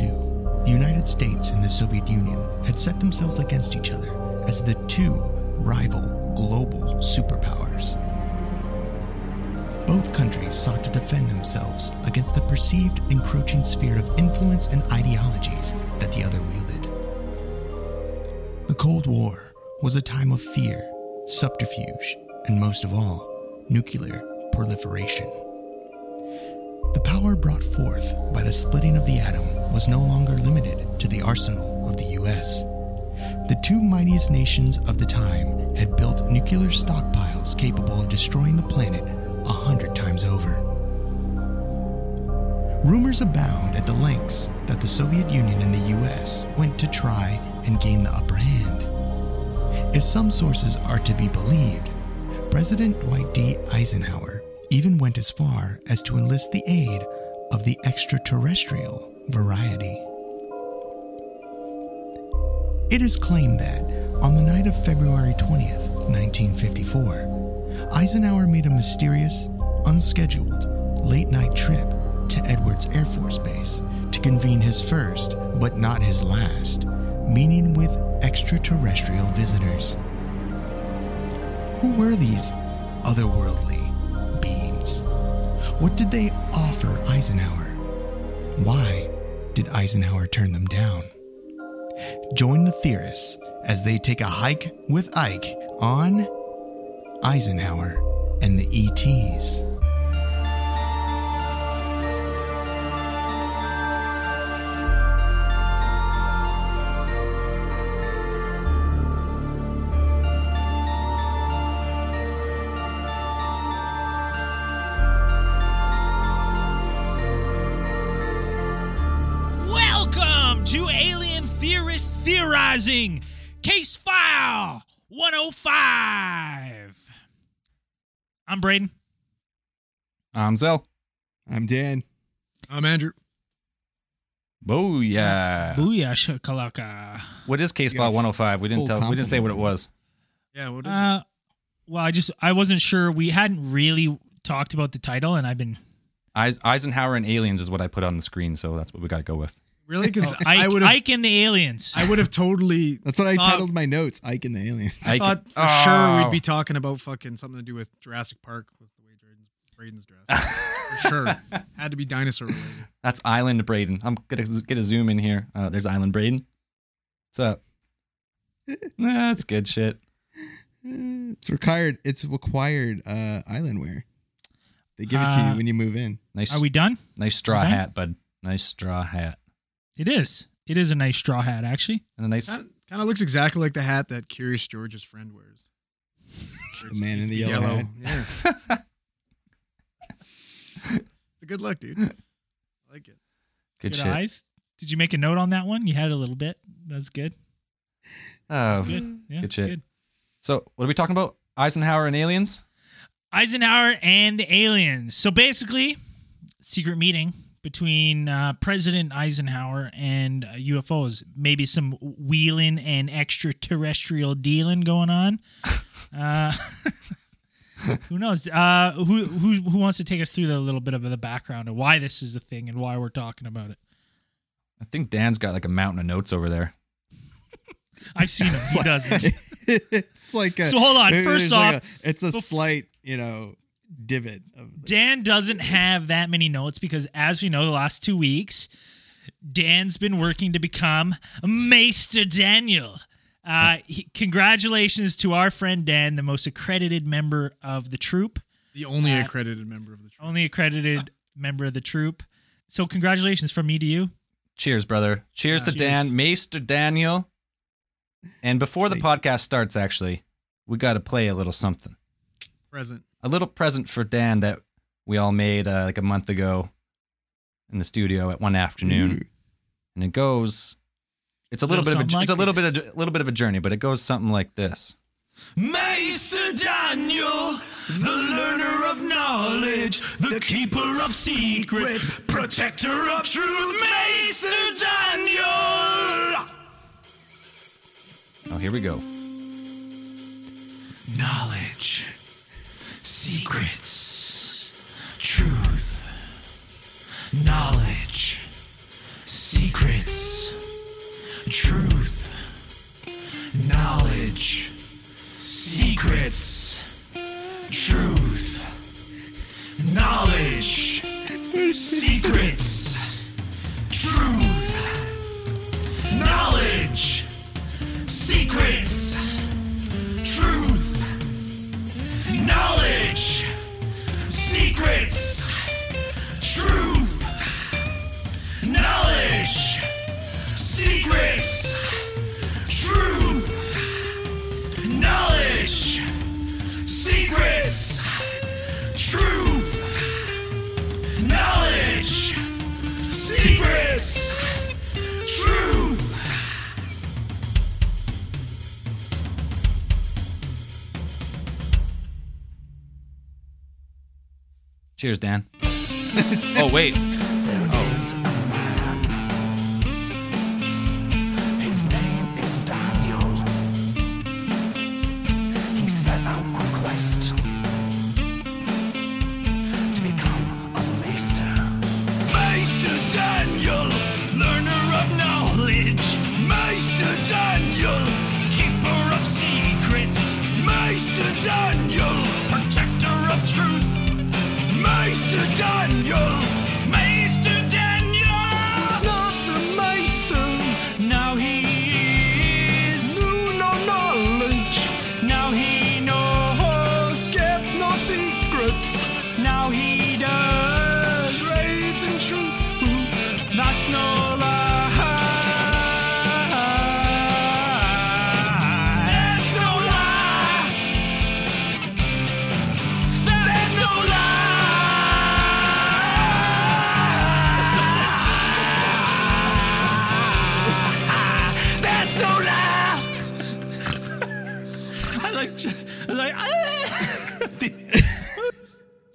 The United States and the Soviet Union had set themselves against each other as the two rival global superpowers. Both countries sought to defend themselves against the perceived encroaching sphere of influence and ideologies that the other wielded. The Cold War was a time of fear, subterfuge, and most of all, nuclear proliferation. The power brought forth by the splitting of the atom was no longer limited to the arsenal of the US. The two mightiest nations of the time had built nuclear stockpiles capable of destroying the planet a hundred times over. Rumors abound at the lengths that the Soviet Union and the US went to try and gain the upper hand. If some sources are to be believed, President Dwight D. Eisenhower even went as far as to enlist the aid of the extraterrestrial variety. It is claimed that, on the night of February 20th, 1954, Eisenhower made a mysterious, unscheduled, late night trip to Edwards Air Force Base to convene his first, but not his last, meeting with extraterrestrial visitors. Who were these otherworldly beings? What did they offer Eisenhower? Why did Eisenhower turn them down? Join the theorists as they take a hike with Ike on Eisenhower and the ETs. Theorizing, Case File 105. I'm Braden. I'm Zell. I'm Dan. I'm Andrew. Booyah. Booyah shakalaka. What is case file 105? We didn't full tell we didn't say what it was. Yeah, what is Uh, well, I just I wasn't sure. We hadn't really talked about the title, and I've been Eisenhower and aliens is what I put on the screen, so that's what we got to go with. It? Really? Because Ike, I would have Ike and the aliens. I would have totally That's what I thought- titled my notes. Ike and the aliens. I thought for Oh. sure we'd be talking about fucking something to do with Jurassic Park with the way Braden's, Braden's dressed. for sure. Had to be dinosaur related. That's Island Braden. I'm gonna get a zoom in here. Uh, there's Island Braden. What's up? nah, that's good shit. It's required. It's required uh, island wear. They give it to Uh, you when you move in. Nice, Are we done? nice straw Okay. hat, bud. Nice straw hat It is. It is a nice straw hat, actually. and a nice. Kind of looks exactly like the hat that Curious George's friend wears. The man in the It's yellow. Yeah. it's a good look, dude. I like it. Good, Good shit. eyes. Did you make a note on that one? You had a little bit. That's good. Oh, Good. Mm-hmm. Yeah, Good it's shit. So, what are we talking about? Eisenhower and aliens? Eisenhower and the aliens. So basically, secret meeting between uh, President Eisenhower and uh, UFOs. Maybe some wheeling and extraterrestrial dealing going on. Uh, who knows? Uh, who who who wants to take us through the little bit of the background of why this is a thing and why we're talking about it? I think Dan's got like a mountain of notes over there. I've seen him. He doesn't. it's like a. So hold on. First off, like a- it's a bef- slight, you know, divot. Of the, Dan doesn't have that many notes because, as we know, the last two weeks, Dan's been working to become Maester Daniel. Uh, he, congratulations to our friend Dan, the most accredited member of the troop, The only Uh, accredited member of the troop. only accredited member of the troop. So, congratulations from me to you. Cheers, brother. Cheers Yeah. to Cheers. Dan, Maester Daniel. And before the podcast starts, actually, we got to play a little something. present. A little present for Dan that we all made uh, like a month ago in the studio at one afternoon. And it goes it's a little, Little bit of a something it's a little this. bit of a little bit of a journey, but it goes something like this. Maester Daniel, the learner of knowledge, the keeper of secrets, protector of truth, Maester Daniel! Oh, here we go. Knowledge, secrets, truth, knowledge, secrets, truth, knowledge, secrets, truth, knowledge, secrets, truth, Cheers, Dan. oh wait.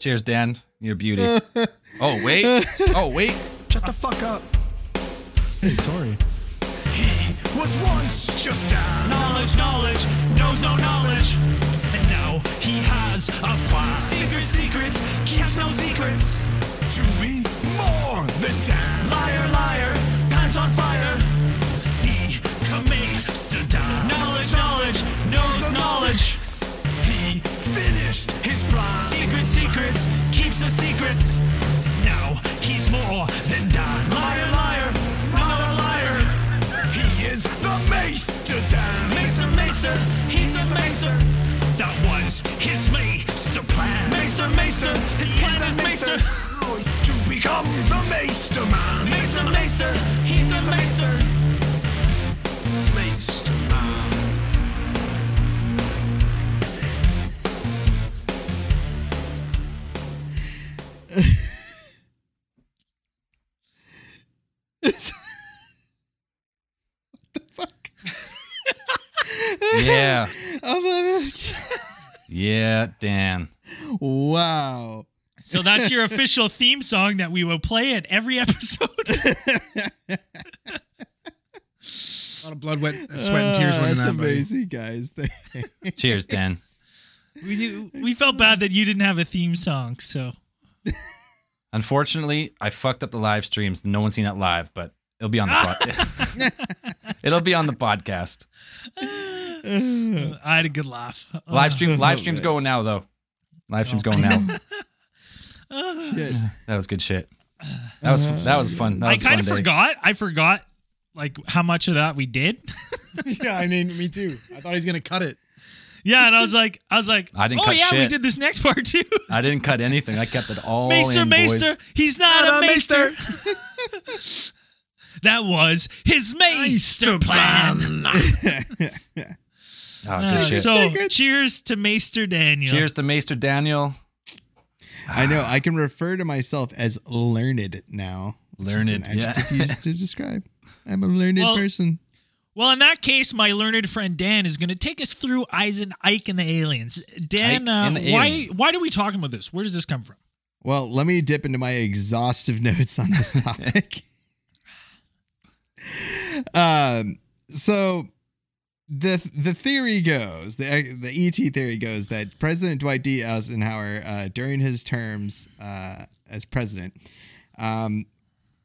Cheers, Dan. You're a beauty. oh wait. Oh wait. Shut the fuck up. Hey, sorry. He was once just a knowledge, knowledge, knows no knowledge. And now he has a plan. Secret secrets, keeps no secrets. To be more than Dan. Liar, liar, pants on fire. He commits to Dan. Knowledge, knowledge, knows no knowledge. He finished his plan. Secret secrets, keeps the secrets. Now he's more than Dan. Liar, liar, another liar. He is the Maester Dan. Maester, Maester, he's a Maester. That was his Maester plan. Maester, Maester, his plan is Maester. To become the Maester man. Maester, Maester, he's a Maester. What the fuck. Yeah. Like, Yeah, Dan. wow. so that's your official theme song that we will play at every episode. A lot of blood, wet, sweat, and tears Ah, went in That's that. buddy. amazing, guys. Cheers, Dan. we we felt bad that you didn't have a theme song, so Unfortunately, I fucked up the live streams. No one's seen it live, but it'll be on the pod- it'll be on the podcast. I had a good laugh. Live stream oh. live Oh, stream's going now though. Live stream's going now. Shit. That was good shit. That was that was fun. That I was a fun kind of forgot. I forgot like how much of that we did. yeah, I mean, me too. I thought he was gonna cut it. Yeah, and I was like, I was like, I didn't oh cut yeah, we did this next part too. I didn't cut anything. I kept it all Maester, in, boys. Maester, he's not, Not a a Maester. that was his Maester plan. Oh, good Uh, shit. so, cheers to Maester Daniel. Cheers to Maester Daniel. I know. I can refer to myself as learned now. which is an Learned, yeah. adjective used to describe. I'm a learned Well, person. Well, in that case, my learned friend Dan is going to take us through Eisen, Ike, and the aliens. Dan, uh, the why aliens. why are we talking about this? Where does this come from? Well, let me dip into my exhaustive notes on this topic. um, so the the theory goes, the the ET theory goes that President Dwight D. Eisenhower, uh, during his terms uh, as president, um,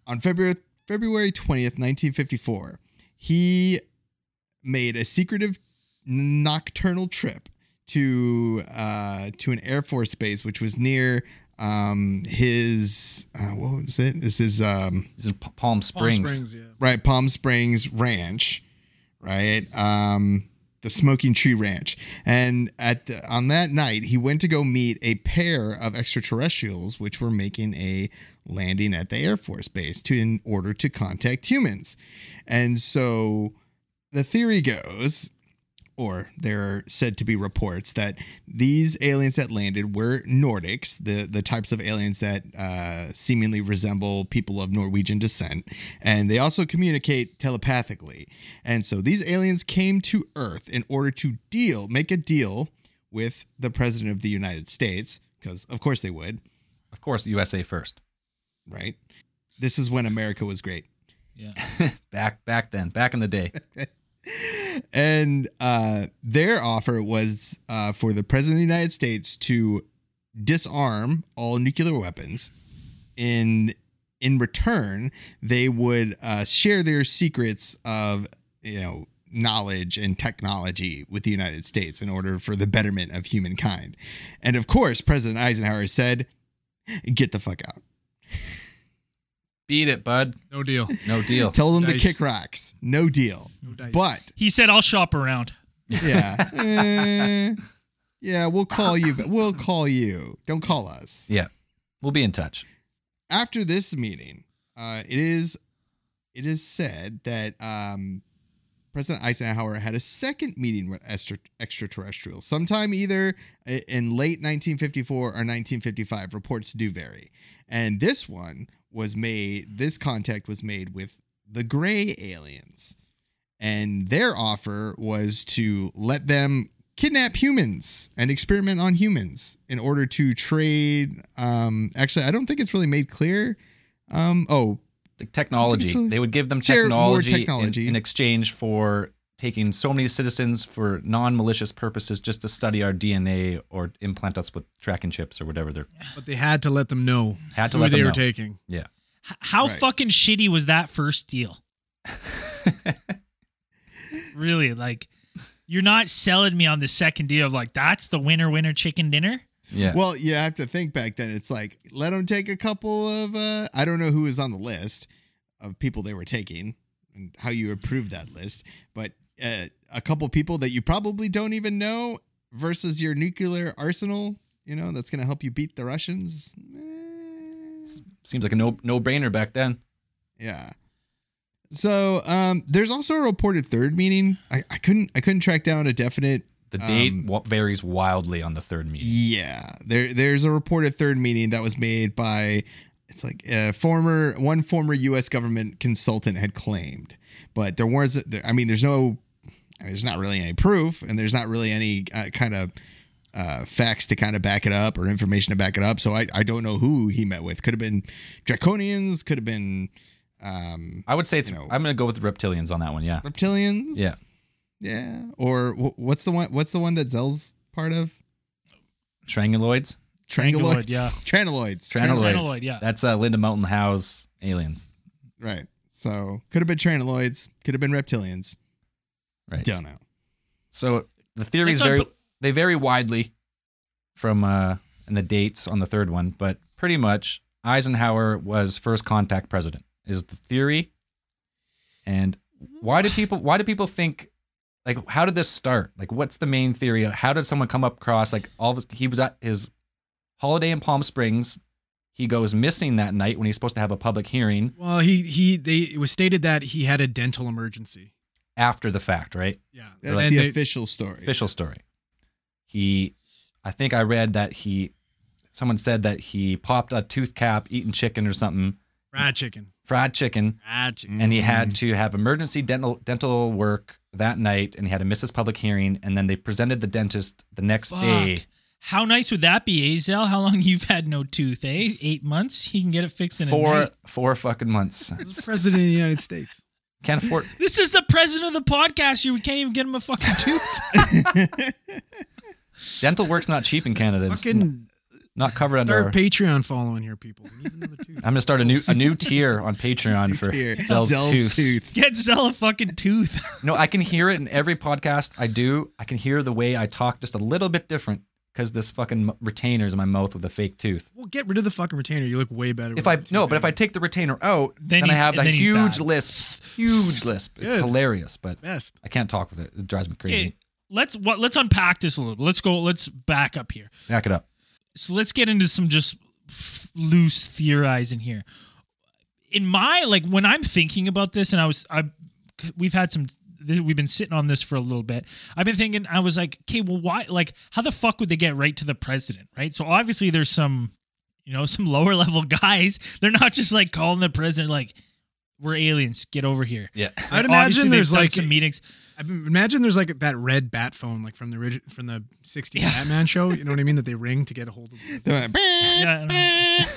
on February February 20th, 1954, he made a secretive nocturnal trip to uh, to an Air Force base, which was near um, his uh, what was it? This is um, This is P- Palm Palm Springs. Springs, yeah. right Palm Springs Ranch, right? Um, the Smoking Tree Ranch, and at the, on that night, he went to go meet a pair of extraterrestrials, which were making a landing at the Air Force Base to in order to contact humans, and so the theory goes. Or there are said to be reports that these aliens that landed were Nordics, the, the types of aliens that uh, seemingly resemble people of Norwegian descent, and they also communicate telepathically. And so these aliens came to Earth in order to deal, make a deal with the president of the United States, because of course they would, Of course, USA first. right? This is when America was great. Yeah. Back back then, back in the day. and uh, their offer was uh, for the president of the United States to disarm all nuclear weapons. In in return, they would uh, share their secrets of you know knowledge and technology with the United States in order for the betterment of humankind. And of course, President Eisenhower said, "Get the fuck out." Beat it, bud. No deal. No deal. Tell them to kick rocks. No deal. No dice. But He said, "I'll shop around." yeah. Eh, yeah, we'll call you. but We'll call you. Don't call us. Yeah. We'll be in touch. After this meeting, uh, it is it is said that um, President Eisenhower had a second meeting with extra, extraterrestrials sometime either in late 1954 or 1955. Reports do vary, and this one was made. This contact was made with the gray aliens, and their offer was to let them kidnap humans and experiment on humans in order to trade. Um, actually, I don't think it's really made clear. Um, oh, The technology. really- They would give them more technology, in- technology. In, exchange for taking so many citizens for non-malicious purposes just to study our DNA or implant us with tracking chips or whatever they're But they had to let them know had to who let they them were know. taking. H- how Right. fucking shitty was that first deal? really, like, you're not selling me on the second deal of like that's the winner winner chicken dinner. yeah. Well, you have to think back then. It's like let them take a couple of. Uh, I don't know who was on the list of people they were taking and how you approved that list, but uh, a couple people that you probably don't even know versus your nuclear arsenal. You know that's going to help you beat the Russians. Seems like a no no brainer back then. yeah. So um, there's also a reported third meeting. I, I couldn't I couldn't track down a definite The date Um, varies wildly on the third meeting. Yeah, there there's a reported third meeting that was made by it's like a former one former U.S. government consultant had claimed, but there was there, I mean there's no I mean, there's not really any proof and there's not really any uh, kind of uh, facts to kind of back it up or information to back it up. So I I don't know who he met with. Could have been draconians. Could have been um, I would say it's. You know. I'm going to go with reptilians on that one. Yeah. reptilians. Yeah. yeah. Or wh- what's the one? What's the one that Zell's part of? Trianguloids. Triangoloids. Yeah. Tranaloids. Tranaloids. Tranaloid, yeah. That's uh, Linda Moulton Howe's aliens. Right. So could have been tranaloids, could have been reptilians. Right. Don't know. So the theories It's vary. unbe- They vary widely from uh, and the dates on the third one, but pretty much Eisenhower was first contact president is the theory. And why do people why do people think like how did this start? Like what's the main theory? How did someone come up across like all of, he was at his holiday in Palm Springs. He goes missing that night when he's supposed to have a public hearing Well, he he they it was stated that he had a dental emergency. after the fact, right? Yeah, That's and the they- official story. official story. He, I think I read that he, someone said that he popped a tooth cap eating chicken or something, fried chicken. fried chicken, Fried chicken. and he had mm-hmm. to have emergency dental dental work that night, and he had to miss his public hearing, and then they presented the dentist the next day. Fuck. How nice would that be, Azel? How long you've had no tooth, eh? Eight months? He can get it fixed in a Four night. four fucking months. President of the United States. Can't afford. This is the president of the podcast. You can't even get him a fucking tooth. Dental work's not cheap in Canada. It's- Fucking not covered under. Start our- Patreon following here, people. We need another tooth. I'm gonna start a new a new tier on Patreon for Here, Zell's, Zell's tooth. Get Zell a fucking tooth. No, I can hear it in every podcast I do. I can hear the way I talk just a little bit different because this fucking m- retainer's in my mouth with a fake tooth. Well, get rid of the fucking retainer. You look way better. If with I the no, tooth but if I take the retainer out, Then then, I have that then huge lisp, huge lisp. It's Good. hilarious, but best. I can't talk with it. It drives me crazy. Okay, let's what let's unpack this a little. bit. Let's go. Let's back up here. Back it up. So let's get into some just f- loose theorizing here. In my like when I'm thinking about this, and I was I, we've had some. Th- We've been sitting on this for a little bit. I've been thinking. I was like, okay, well, why? Like, how the fuck would they get right to the president? Right. So obviously, there's some, you know, some lower level guys. They're not just like calling the president like, "We're aliens, get over here." Yeah. I'd imagine there's done like some meetings. I imagine there's like that red bat phone, like from the orig- from the '60s Batman show. You know what I mean? That they ring to get a hold of. The like, Yeah,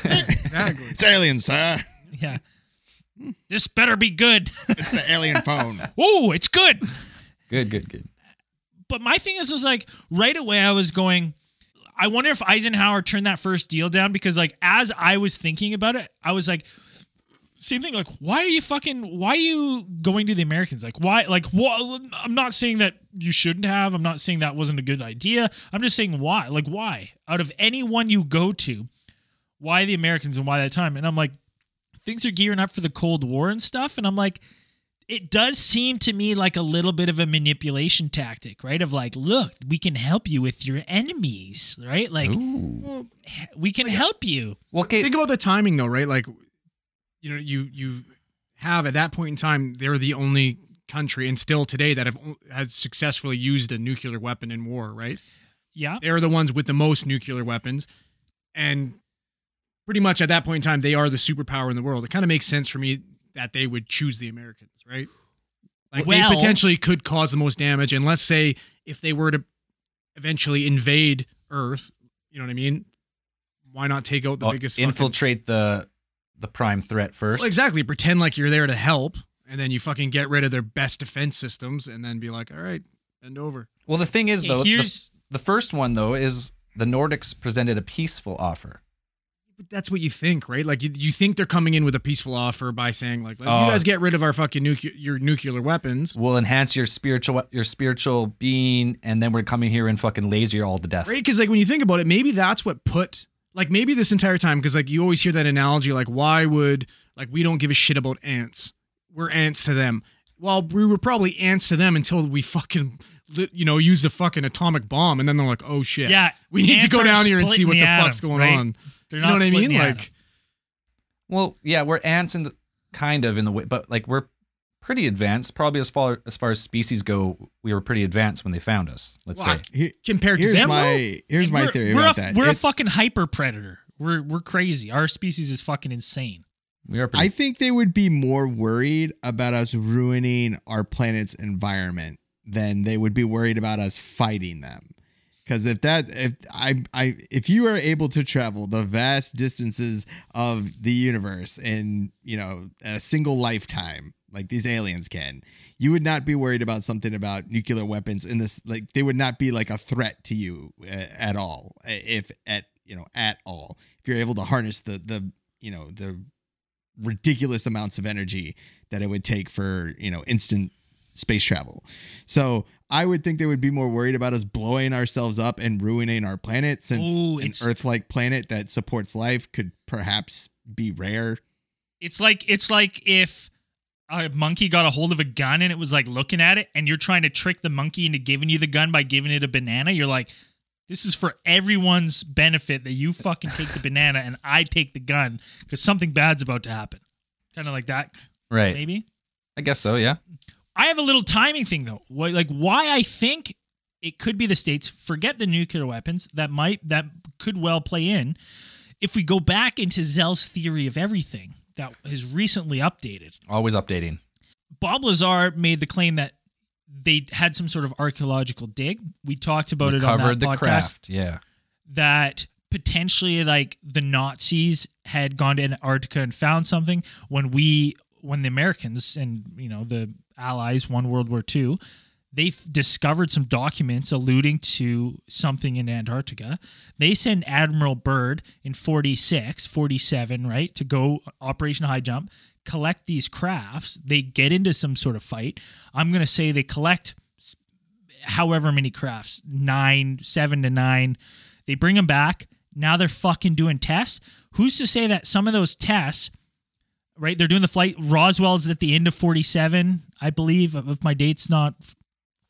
exactly. it's aliens, sir. yeah. This better be good. It's the alien phone. Ooh, it's good. Good, good, good. but my thing is, was like right away I was going. I wonder if Eisenhower turned that first deal down because, like, as I was thinking about it, I was like, same thing. Like, why are you fucking? Why are you going to the Americans? Like, why? Like, what? I'm not saying that you shouldn't have. I'm not saying that wasn't a good idea. I'm just saying why. Like, why? Out of anyone you go to, why the Americans and why that time? And I'm like, things are gearing up for the Cold War and stuff. And I'm like, it does seem to me like a little bit of a manipulation tactic, right? Of like, look, we can help you with your enemies, right? Like, Ooh. We can help you. Well, okay. think about the timing though, right? Like, you know, you you have at that point in time, they're the only country, and still today that have has successfully used a nuclear weapon in war, right? Yeah. They're the ones with the most nuclear weapons, and pretty much at that point in time, they are the superpower in the world. It kind of makes sense for me that they would choose the Americans, right? Like Well- they potentially could cause the most damage, and let's say if they were to eventually invade Earth, you know what I mean? Why not take out the Well, biggest fucking- infiltrate the the prime threat first. well, exactly. Pretend like you're there to help, and then you fucking get rid of their best defense systems, and then be like, "All right, bend over." Well, the thing is, though, the, here's- the first one though is the Nordics presented a peaceful offer. But that's what you think, right? Like you, you think they're coming in with a peaceful offer by saying, "Like, let Oh. you uh, guys get rid of our fucking nuclear your nuclear weapons." We'll enhance your spiritual your spiritual being, and then we're coming here and fucking laser you all to death. Right? Because like when you think about it, maybe that's what put like maybe this entire time because like you always hear that analogy like why would like we don't give a shit about ants we're ants to them well we were probably ants to them until we fucking you know used a fucking atomic bomb and then they're like oh shit Yeah. we need to go down here and see what the, the fuck's going right? on They're you know what I mean like atom. Well, yeah, we're ants in the kind of in the way, but like we're pretty advanced. Probably as far as far as species go, we were pretty advanced when they found us. Let's Well, say. He- compared to here's them though, my here's my theory we're about a, that. We're a fucking hyper predator. We're we're crazy. Our species is fucking insane. We are pretty. I think they would be more worried about us ruining our planet's environment than they would be worried about us fighting them. Because if that if I I if you are able to travel the vast distances of the universe in you know a single lifetime like these aliens can, you would not be worried about something about nuclear weapons in this like they would not be like a threat to you uh, at all if at you know at all. If you're able to harness the the you know the ridiculous amounts of energy that it would take for you know instant space travel so i would think they would be more worried about us blowing ourselves up and ruining our planet since Ooh, an earth-like planet that supports life could perhaps be rare It's like it's like if a monkey got a hold of a gun and it was like looking at it, and you're trying to trick the monkey into giving you the gun by giving it a banana. You're like, this is for everyone's benefit that you fucking take the banana and I take the gun because something bad's about to happen. Kind of like that, right. maybe. I guess so. Yeah. I have a little timing thing though. Why- Like why I think it could be the states. Forget the nuclear weapons that might that could well play in. If we go back into Zell's theory of everything that has recently updated, Always updating. Bob Lazar made the claim that they had some sort of archaeological dig. We talked about We it on covered that the podcast craft. Yeah. that potentially like the Nazis had gone to Antarctica and found something when we when the Americans and you know the Allies won World War II, They've discovered some documents alluding to something in Antarctica. They send Admiral Byrd in 46, 47, right, to go Operation High Jump, collect these crafts. They get into some sort of fight. I'm going to say they collect however many crafts, nine, seven to nine. They bring them back. Now they're fucking doing tests. Who's to say that some of those tests, right? They're doing the flight. Roswell's at the end of 47, I believe, if my date's not f-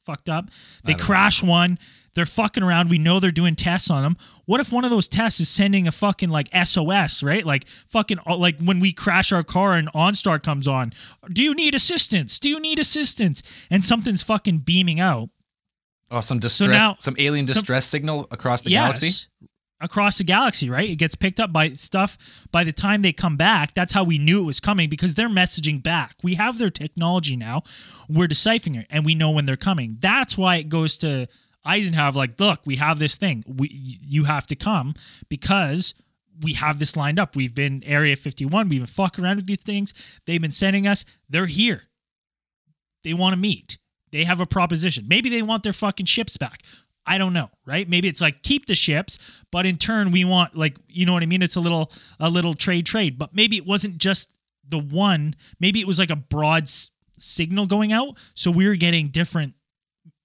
fucked up. They don't know. crash one. They're fucking around. We know they're doing tests on them. What if one of those tests is sending a fucking like SOS, right? Like fucking uh, like when we crash our car and OnStar comes on. Do you need assistance? Do you need assistance? And something's fucking beaming out. Oh, some distress, now- some alien some- distress signal across the yes. galaxy. Across the galaxy, right? It gets picked up by stuff. By the time they come back, that's how we knew it was coming because they're messaging back. We have their technology now. We're deciphering it, and we know when they're coming. That's why it goes to Eisenhower. Like, look, we have this thing. We, you have to come because we have this lined up. We've been Area 51. We've been fucking around with these things. They've been sending us. They're here. They want to meet. They have a proposition. Maybe they want their fucking ships back. I don't know, right? Maybe it's like keep the ships, but in turn we want like you know what I mean? It's a little a little trade trade. But maybe it wasn't just the one. Maybe it was like a broad s- signal going out, so we were getting different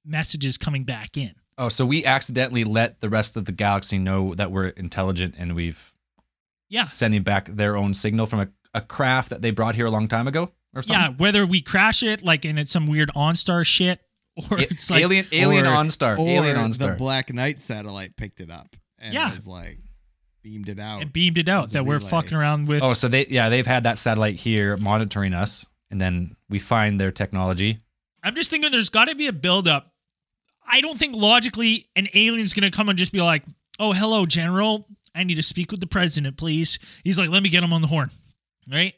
messages coming back in. Oh, so we accidentally let the rest of the galaxy know that we're intelligent and we've Yeah. sending back their own signal from a, a craft that they brought here a long time ago or something. Yeah, whether we crash it like and it's some weird OnStar shit or A- it's like alien alien Or- OnStar. Or Alien the Black Knight satellite picked it up and Yeah. was like beamed it out. and beamed it out that we're relay. fucking around with oh, so they yeah, they've had that satellite here monitoring us and then we find their technology. I'm just thinking there's got to be a buildup. I don't think logically an alien's going to come and just be like, oh, hello, General. I need to speak with the president, please. He's like, let me get him on the horn. Right?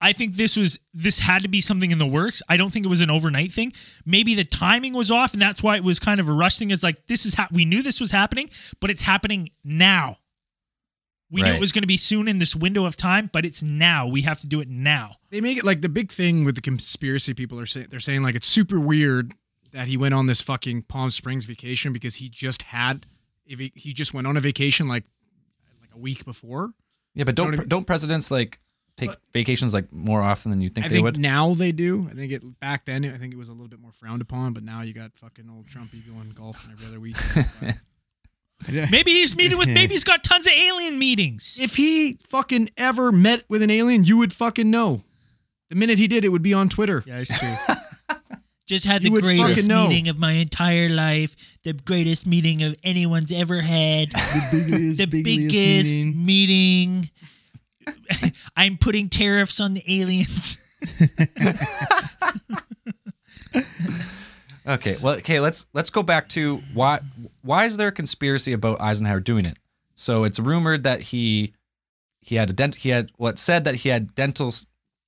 I think this was this had to be something in the works. I don't think it was an overnight thing. Maybe the timing was off, and that's why it was kind of a rush thing. It's like this is ha- we knew this was happening, but it's happening now. We knew it was going to be soon in this window of time, but it's now. We have to do it now. They make it like the big thing with the conspiracy people are saying they're saying like it's super weird that he went on this fucking Palm Springs vacation because he just had if he, he just went on a vacation like like a week before. Yeah, but don't what I mean? don't presidents like take vacations like more often than you think I they think would? now they do. I think it back then I think it was a little bit more frowned upon, but now you got fucking old Trumpy going golfing every other week. Maybe he's meeting with. Maybe he's got tons of alien meetings. if he fucking ever met with an alien, you would fucking know. The minute he did, it would be on Twitter. Yeah, it's true. Just had You the greatest fucking know. meeting of my entire life. The greatest meeting of anyone's ever had. The biggest, the biggest meeting. I'm putting tariffs on the aliens. Okay, well, okay, let's let's go back to why why is there a conspiracy about Eisenhower doing it? So it's rumored that he he had a dent he had well said that he had dental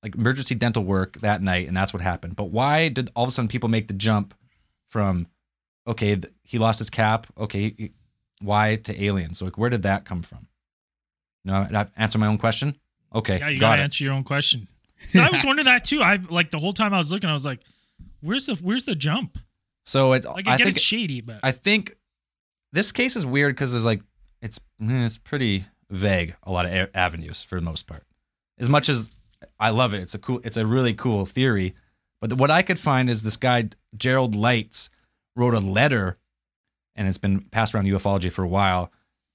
like emergency dental work that night and that's what happened. But why did all of a sudden people make the jump from okay, he lost his cap, okay, why to aliens? Like where did that come from? No, did I answer my own question? Okay, Yeah, you got gotta it. answer your own question. So I was wondering that too. I like the whole time I was looking, I was like, "Where's the Where's the jump?" So it's Like I, I get think it's shady, but I think this case is weird because it's like it's eh, it's pretty vague. A lot of avenues for the most part. As much as I love it, it's a cool, it's a really cool theory. But the, what I could find is this guy Gerald Lights wrote a letter, and it's been passed around ufology for a while.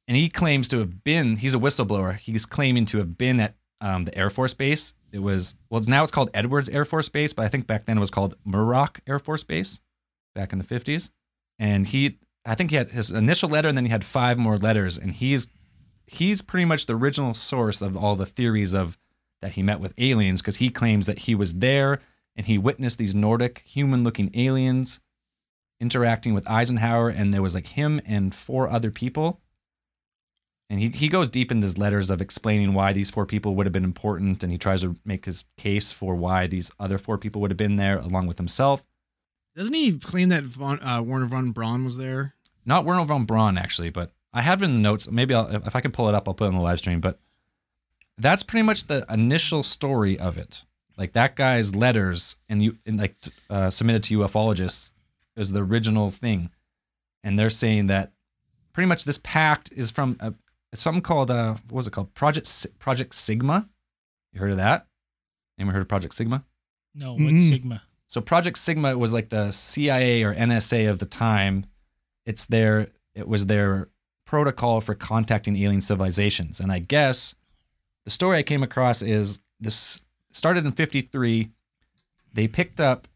And he claims to have been. He's a whistleblower. He's claiming to have been at um, the Air Force Base. It was well, now it's called Edwards Air Force Base, but I think back then it was called Muroc Air Force Base, back in the fifties and he I think he had his initial letter and then he had five more letters and he's he's pretty much the original source of all the theories of that he met with aliens because he claims that he was there and he witnessed these Nordic human looking aliens interacting with Eisenhower and there was like him and four other people and he, he goes deep into his letters of explaining why these four people would have been important and he tries to make his case for why these other four people would have been there along with himself Doesn't he claim that Von, uh, Werner von Braun was there? Not Werner von Braun, actually, but I have it in the notes. Maybe I'll, if I can pull it up, I'll put it on the live stream. But that's pretty much the initial story of it. Like that guy's letters and you and like uh, submitted to ufologists is the original thing, and they're saying that pretty much this pact is from a, it's something called uh what was it called Project Project Sigma. You heard of that? Anyone heard of Project Sigma? No, what's Mhm. Sigma? So Project Sigma was like the CIA or NSA of the time. It's their it was their protocol for contacting alien civilizations. And I guess the story I came across is this started in 53. They picked up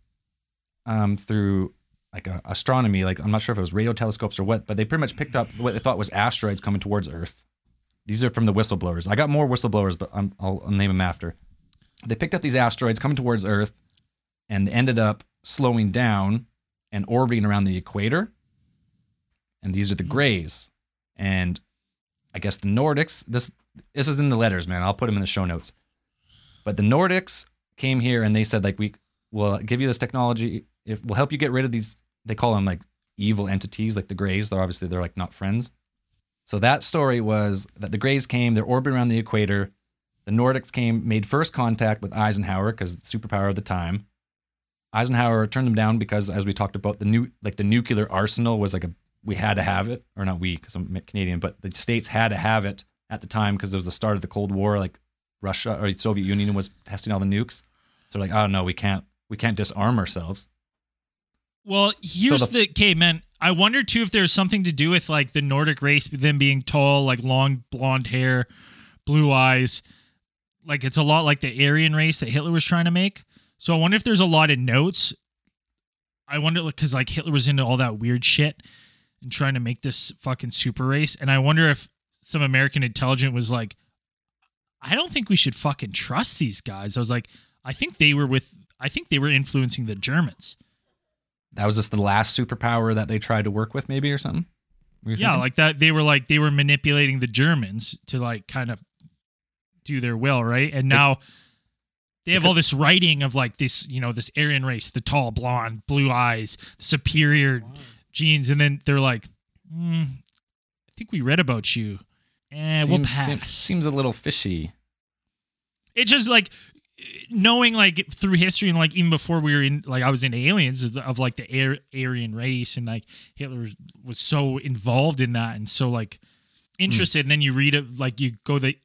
um, through like uh, astronomy, like I'm not sure if it was radio telescopes or what, but they pretty much picked up what they thought was asteroids coming towards Earth. These are from the whistleblowers. I got more whistleblowers, but I'm, I'll, I'll name them after. They picked up these asteroids coming towards Earth and ended up slowing down and orbiting around the equator. And these are the grays. And I guess the Nordics, this this is in the letters, man. I'll put them in the show notes. But the Nordics came here and they said like we will give you this technology if we'll help you get rid of these they call them like evil entities like the grays. They're obviously they're like not friends. So that story was that the grays came, they're orbiting around the equator. The Nordics came, made first contact with Eisenhower because superpower of the time. Eisenhower turned them down because, as we talked about, the new like the nuclear arsenal was like a we had to have it, or not we because I'm Canadian, but the states had to have it at the time because it was the start of the Cold War. Like Russia or Soviet Union was testing all the nukes, so like, oh no, we can't we can't disarm ourselves. Well, here's the- the okay, man. I wonder too if there's something to do with like the Nordic race, them being tall, like long blonde hair, blue eyes. Like it's a lot like the Aryan race that Hitler was trying to make. So I wonder if there's a lot of notes. I wonder because like Hitler was into all that weird shit and trying to make this fucking super race, and I wonder if some American intelligence was like, I don't think we should fucking trust these guys. I was like, I think they were with, I think they were influencing the Germans. That was just the last superpower that they tried to work with, maybe or something. Yeah thinking? like that they were like they were manipulating the germans to like kind of do their will right and now they have all this writing of like this you know this aryan race the tall blonde blue eyes superior genes and then they're like mm, i think we read about you and we'll Seems- pass seem- seems a little fishy. It just like knowing like through history and like even before we were in like I was in aliens of, of like the Ar- Aryan race and like Hitler was so involved in that and so like interested mm. and then you read it like you go the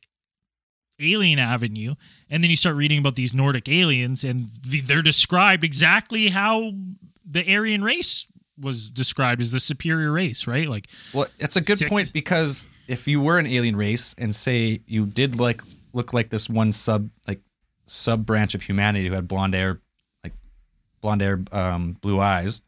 alien avenue and then you start reading about these Nordic aliens and the, they're described exactly how the Aryan race was described as the superior race right like Well, it's a good Six. point because if you were an alien race and say you did like look like this one sub like sub branch of humanity who had blonde hair, like blonde hair, um, blue eyes,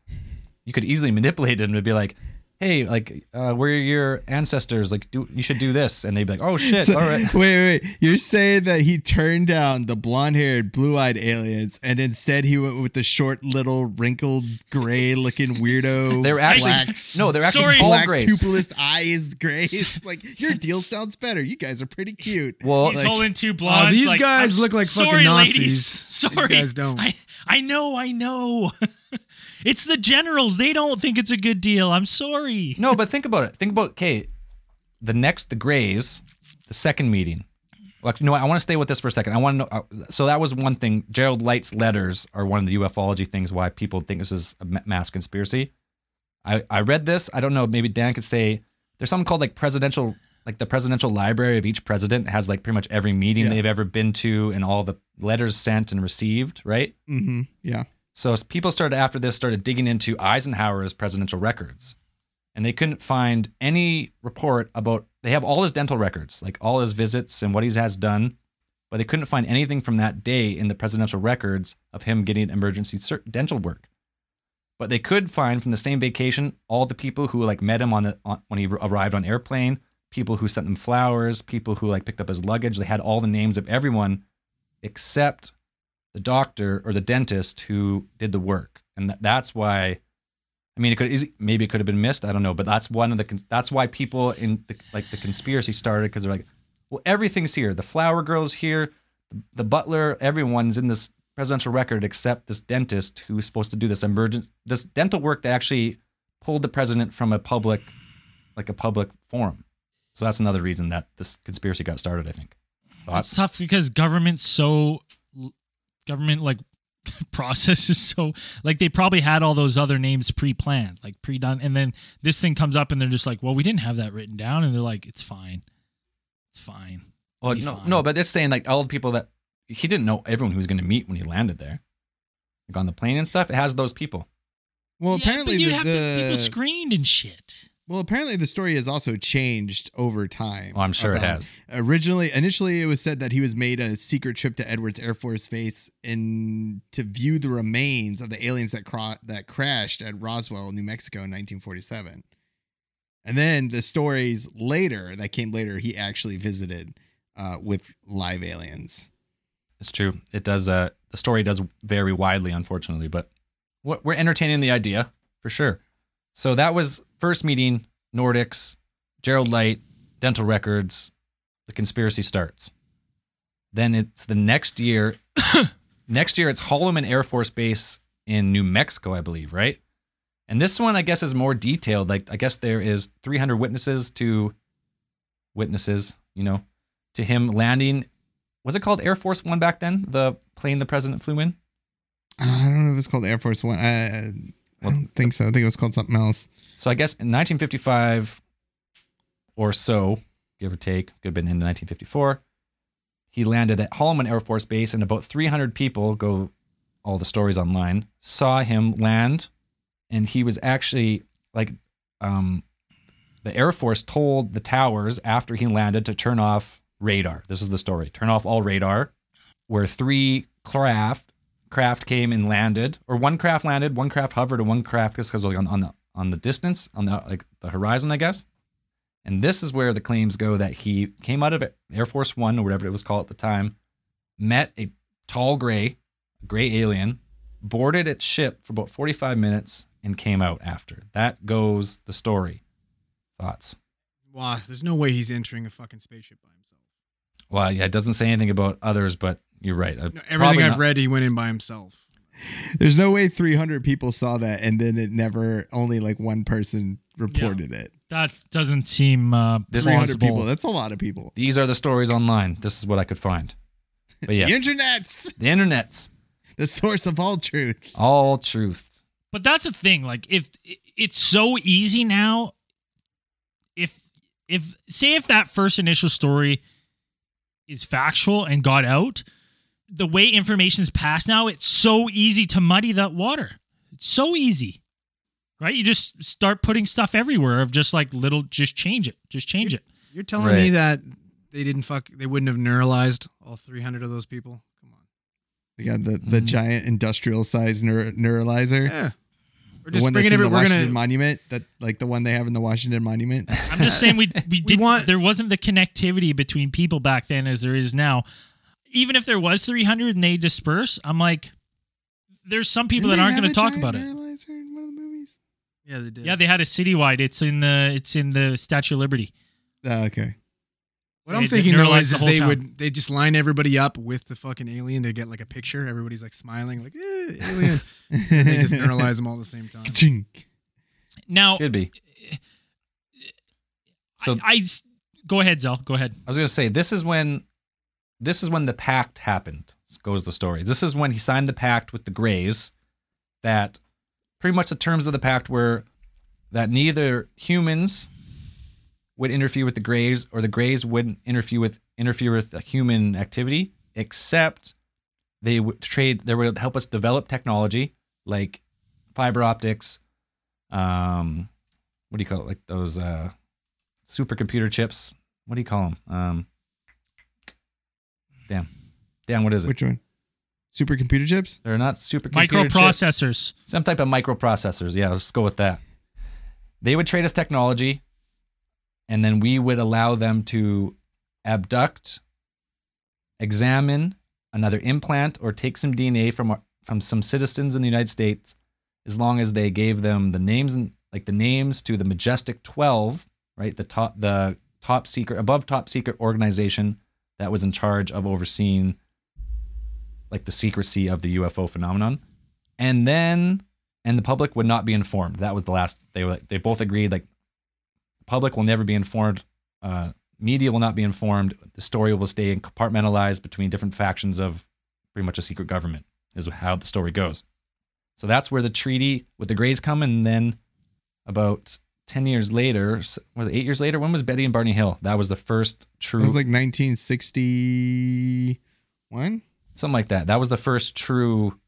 you could easily manipulate them to be like, "Hey, like uh, we're your ancestors. Like, do you should do this?" And they'd be like, "Oh shit, So- all right." Wait, wait. You're saying that he turned down the blonde-haired, blue-eyed aliens, and instead he went with the short, little, wrinkled, gray-looking weirdo. They're actually black, no, they're actually Sorry. tall black grays. pupilless eyes, grays. like your deal sounds better. You guys are pretty cute. Well, He's like- holding two blondes. these like, guys I'm look like sorry, fucking ladies. Nazis. Sorry, These guys don't. I, I know, I know. It's the generals. They don't think it's a good deal. I'm sorry. No, but think about it. Think about okay, the next the Grays, the second meeting. Well, you know what? I want to stay with this for a second. I want to know. Uh, so that was one thing. Gerald Light's letters are one of the ufology things. Why people think this is a mass conspiracy. I I read this. I don't know. Maybe Dan could say there's something called like presidential, like the presidential library of each president has like pretty much every meeting Yeah. they've ever been to and all the letters sent and received. Right. Mm-hmm. Yeah. So people started after this started digging into Eisenhower's presidential records, and they couldn't find any report about. They have all his dental records, like all his visits and what he has done, but they couldn't find anything from that day in the presidential records of him getting emergency dental work. But they could find from the same vacation all the people who like met him on the on, when he arrived on airplane, people who sent him flowers, people who like picked up his luggage. They had all the names of everyone except the doctor or the dentist who did the work, and that, that's why. I mean, it could easy, maybe it could have been missed. I don't know, but that's one of the that's why people in the, like the conspiracy started because they're like, well, everything's here. The flower girl's here, the, the butler, everyone's in this presidential record except this dentist who's supposed to do this emergent this dental work that actually pulled the president from a public like a public forum. So that's another reason that this conspiracy got started. I think. It's tough because government's so government like process is so like they probably had all those other names pre-planned, like pre-done, and then this thing comes up and they're just like, "Well, we didn't have that written down," and they're like, "It's fine, it's fine." Well, Be no, fine. no, but they're saying like all the people that he didn't know everyone he was going to meet when he landed there, like on the plane and stuff. It has those people. Well, Yeah, apparently but you the, have to, people the screened and shit. Well, apparently the story has also changed over time. Oh, I'm sure it has. Originally, initially, it was said that he was made a secret trip to Edwards Air Force Base in to view the remains of the aliens that cro- that crashed at Roswell, New Mexico, in 1947. And then the stories later that came later, he actually visited uh, with live aliens. It's true. It does. Uh, the story does vary widely, unfortunately, but we're entertaining the idea for sure. So that was first meeting Nordics, Gerald Light, Dental Records. The conspiracy starts. Then it's the next year. next year, it's Holloman Air Force Base in New Mexico, I believe, right? And this one, I guess, is more detailed. Like, I guess there is 300 witnesses to witnesses, you know, to him landing was it called Air Force One back then? The plane the president flew in. Uh, I don't know if it's called Air Force One. I, I don't think so. I think it was called something else. So I guess in 1955 or so, give or take, could have been in 1954. He landed at Holloman Air Force Base, and about 300 people go. All the stories online saw him land, and he was actually like, um, the Air Force told the towers after he landed to turn off radar. This is the story: turn off all radar. Where three craft craft came and landed, or one craft landed, one craft hovered, and one craft just because like on, on the on the distance on the like the horizon, I guess. And this is where the claims go that he came out of Air Force One or whatever it was called at the time, met a tall gray, gray alien, boarded its ship for about 45 minutes, and came out after. That goes the story. Thoughts? Wow, there's no way he's entering a fucking spaceship by himself. Well, yeah, it doesn't say anything about others, but you're right. No, everything I've not- read, he went in by himself. There's no way 300 people saw that and then it never only like one person reported it. That doesn't seem uh, This 300 people. That's a lot of people. These are the stories online. This is what I could find. But yes, The internet's the internet's the source of all truth. all truth. But that's the thing. Like, if it's so easy now, if if say if that first initial story is factual and got out, the way information's passed now, it's so easy to muddy that water. It's so easy, right? You just start putting stuff everywhere of just like little, just change it, just change it. You're telling me that they didn't fuck, they wouldn't have neuralized all 300 of those people? Come on. They got the, the Mhm. giant industrial sized neur- neuralizer. Yeah. We're the just one bringing that's in every, the we're Washington gonna, Monument, that like the one they have in the Washington Monument. I'm just saying we we did want- there wasn't the connectivity between people back then as there is now. Even if there was 300 and they disperse, I'm like, there's some people Didn't that aren't going to talk about it. in one of the movies? yeah, they did. Yeah, they had a citywide. It's in the it's in the Statue of Liberty. Oh, okay. What I'm They thinking though is, the is they town. would they just line everybody up with the fucking alien to get like a picture. Everybody's like smiling, like eh, alien. they just neuralize them all at the same time. Ka-ching. Now, Could be. So I, I go ahead, Zell. Go ahead. I was going to say this is when this is when the pact happened. Goes the story. This is when he signed the pact with the Greys. That pretty much the terms of the pact were that neither humans would interfere with the Greys or the Greys wouldn't interfere with interfere with human activity, except they would trade. They would help us develop technology like fiber optics. Um, what do you call it? Like those uh, supercomputer chips. What do you call them? Um, damn, damn. What is it? Which one? Supercomputer chips? They're not supercomputer chips. Microprocessors. Some type of microprocessors. Yeah, let's go with that. They would trade us technology, and then we would allow them to abduct, examine another implant, or take some DNA from our, from some citizens in the United States, as long as they gave them the names and like the names to the Majestic Twelve, right? The top the top secret above top secret organization that was in charge of overseeing like the secrecy of the UFO phenomenon and then and the public would not be informed. That was the last. They were they both agreed like public will never be informed. Uh, media will not be informed. The story will stay compartmentalized between different factions of pretty much a secret government. is how the story goes. So that's where the treaty with the Greys come, and then about ten years later, was it eight years later? When was Betty and Barney Hill? That was the first true, It was like 1961. something like that. That was the first true,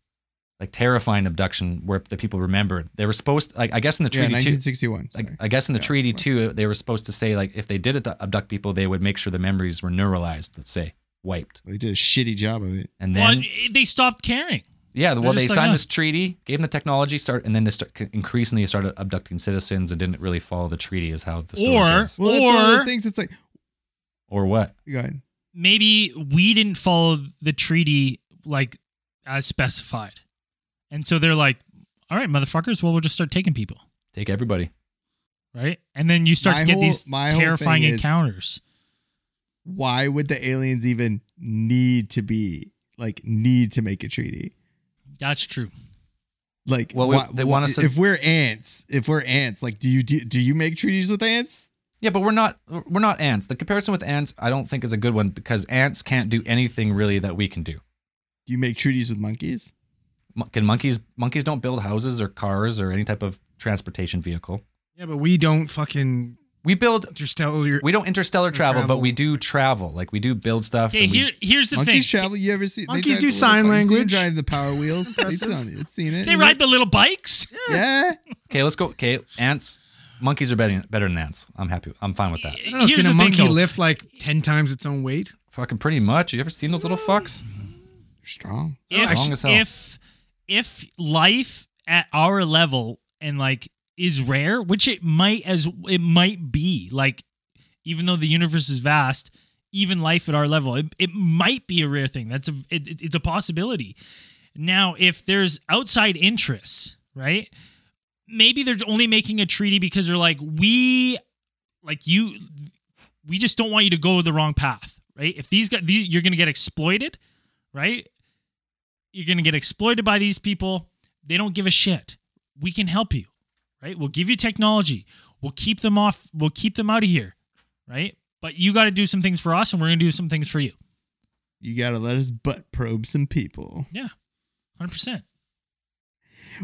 like terrifying abduction where the people remembered. They were supposed, like I guess in the treaty too. 1961. Like. I guess in the Yeah, treaty that's too, they were supposed to say like if they did abdu- abduct people, they would make sure the memories were neuralized. Let's say wiped, They did a shitty job of it. and Well, then they stopped caring. Yeah, well they like, signed this treaty, gave them the technology, start, and then they start increasingly started abducting citizens and didn't really follow the treaty, is how the story Or- goes. Well, that's the Or- things. It's like, Or what? go ahead. Maybe we didn't follow the treaty like as specified, and so they're like, "All right, motherfuckers. Well, we'll just start taking people." Take everybody. right? And then you start My to get whole- these my terrifying thing is- encounters. Why would the aliens even need to be like need to make a treaty? That's true. Like, Well, we- why- they want us to- if we're ants, if we're ants, like, do you do, do you make treaties with ants? Yeah, but we're not we're not ants. The comparison with ants, I don't think is a good one because ants can't do anything really that we can do. Do you make treaties with monkeys? Can monkeys monkeys don't build houses or cars or any type of transportation vehicle. Yeah, but we don't fucking We build interstellar. we don't interstellar Or travel, but we do travel. Like we do build stuff. Okay, here here's the monkeys thing. travel. You ever see? Monkeys do the little- sign you seen them language. Drive the power wheels. They've done seen it. They ride the little bikes. Yeah. okay, let's go. Okay, ants. Monkeys are better better than ants. I'm happy. I'm fine with that. I don't know, can a the thing, monkey lift like ten times its own weight? Fucking pretty much. You ever seen those little mm. fucks? They're strong. Strong as hell. if if life at our level and like is rare, which it might as it might be, like even though the universe is vast, even life at our level, it, it might be a rare thing. That's a it, it- it's a possibility. Now, if there's outside interests, right? Maybe they're only making a treaty because they're like, we like you we just don't want you to go the wrong path, right? If these guys these you're gonna get exploited, right? You're gonna get exploited by these people. They don't give a shit. We can help you, right? We'll give you technology. We'll keep them off. We'll keep them out of here, right? But you got to do some things for us, and we're gonna do some things for you. You gotta let us butt probe some people, Yeah, hundred percent.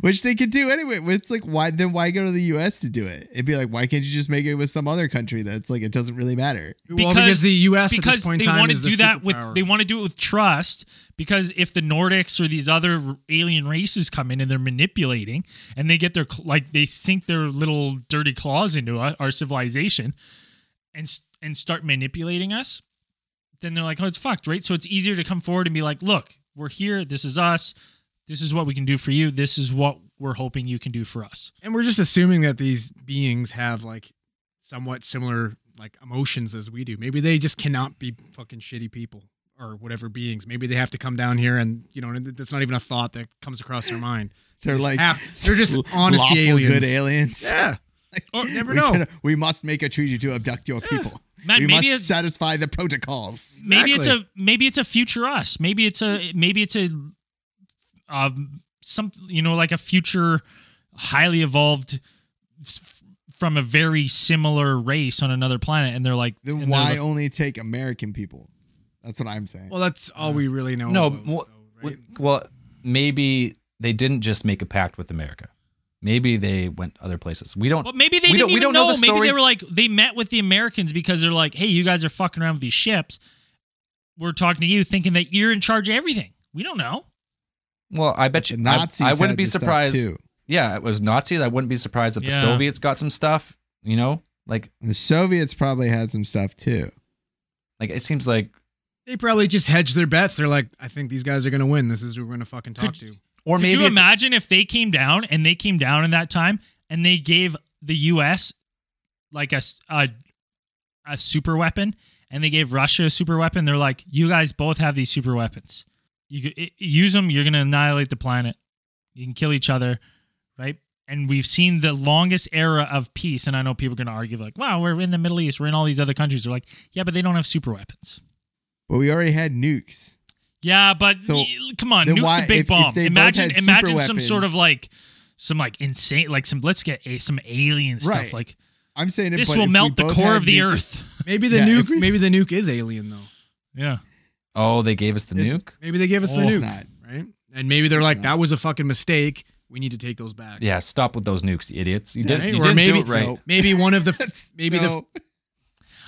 Which they could do anyway. It's like, why then? Why go to the U.S. to do it? It'd be like, why can't you just make it with some other country that's like it doesn't really matter? well, because the U.S. at because this point they in time want to is do that with they want to do it with trust because if the Nordics or these other alien races come in and they're manipulating and they get their like they sink their little dirty claws into our, our civilization and and start manipulating us, then they're like, oh, it's fucked, right? So it's easier to come forward and be like, look, we're here. This is us. This is what we can do for you. This is what we're hoping you can do for us. and we're just assuming that these beings have like somewhat similar like emotions as we do. Maybe they just cannot be fucking shitty people or whatever beings. Maybe they have to come down here and you know and that's not even a thought that comes across their mind. They're just like have- they're just honest lawful aliens. good aliens. Yeah. Or You never we, know. can- we must make a treaty to abduct your people. Matt, we maybe must satisfy the protocols. maybe it's a maybe it's a future us maybe it's a maybe it's a um some you know like a future highly evolved from a very similar race on another planet and they're like Then and they're why like- only take American people? That's what I'm saying. Well, that's all we really know. No, about, well, though, right? well, maybe they didn't just make a pact with America. Maybe they went other places. We don't. well, maybe they we didn't don't- we don't know know. the maybe they were like they met with the Americans because they're like, "Hey, you guys are fucking around with these ships. We're talking to you, thinking that you're in charge of everything. We don't know." Well, I bet you. I- Nazis I, wouldn't had be this surprised. too. Yeah, it was Nazis. I wouldn't be surprised if the Soviets got some stuff. You know, like The Soviets probably had some stuff too. like it seems like, They probably just hedge their bets. They're like, I think these guys are gonna win. This is who we're gonna fucking talk Could- to. or Could maybe you imagine if they came down and they came down in that time and they gave the U.S. like a a super weapon and they gave Russia a super weapon? They're like, you guys both have these super weapons. You could, use them. You're gonna annihilate the planet. You can kill each other, right? And we've seen the longest era of peace. And I know people are gonna argue like, wow, we're in the Middle East. We're in all these other countries. They're like, yeah, but they don't have super weapons. But we already had nukes. Yeah, but So, come on, nuke's why- a big if- if bomb. they both imagine, had super imagine some sort of like, some like insane, like some. Let's get a, some alien Right. stuff. Like I'm saying it, this but will melt the core of the nuke- earth. Maybe the Yeah, nuke. we- maybe the nuke is alien though. Yeah, oh, they gave us the It's- nuke. Maybe they gave us the Oh, It's nuke. not. Right. And maybe they're like, that was a fucking mistake. We need to take those back. Yeah, stop with those nukes, you idiots. You, Yeah, did, you or didn't maybe- do it right. No. Maybe one of the maybe no.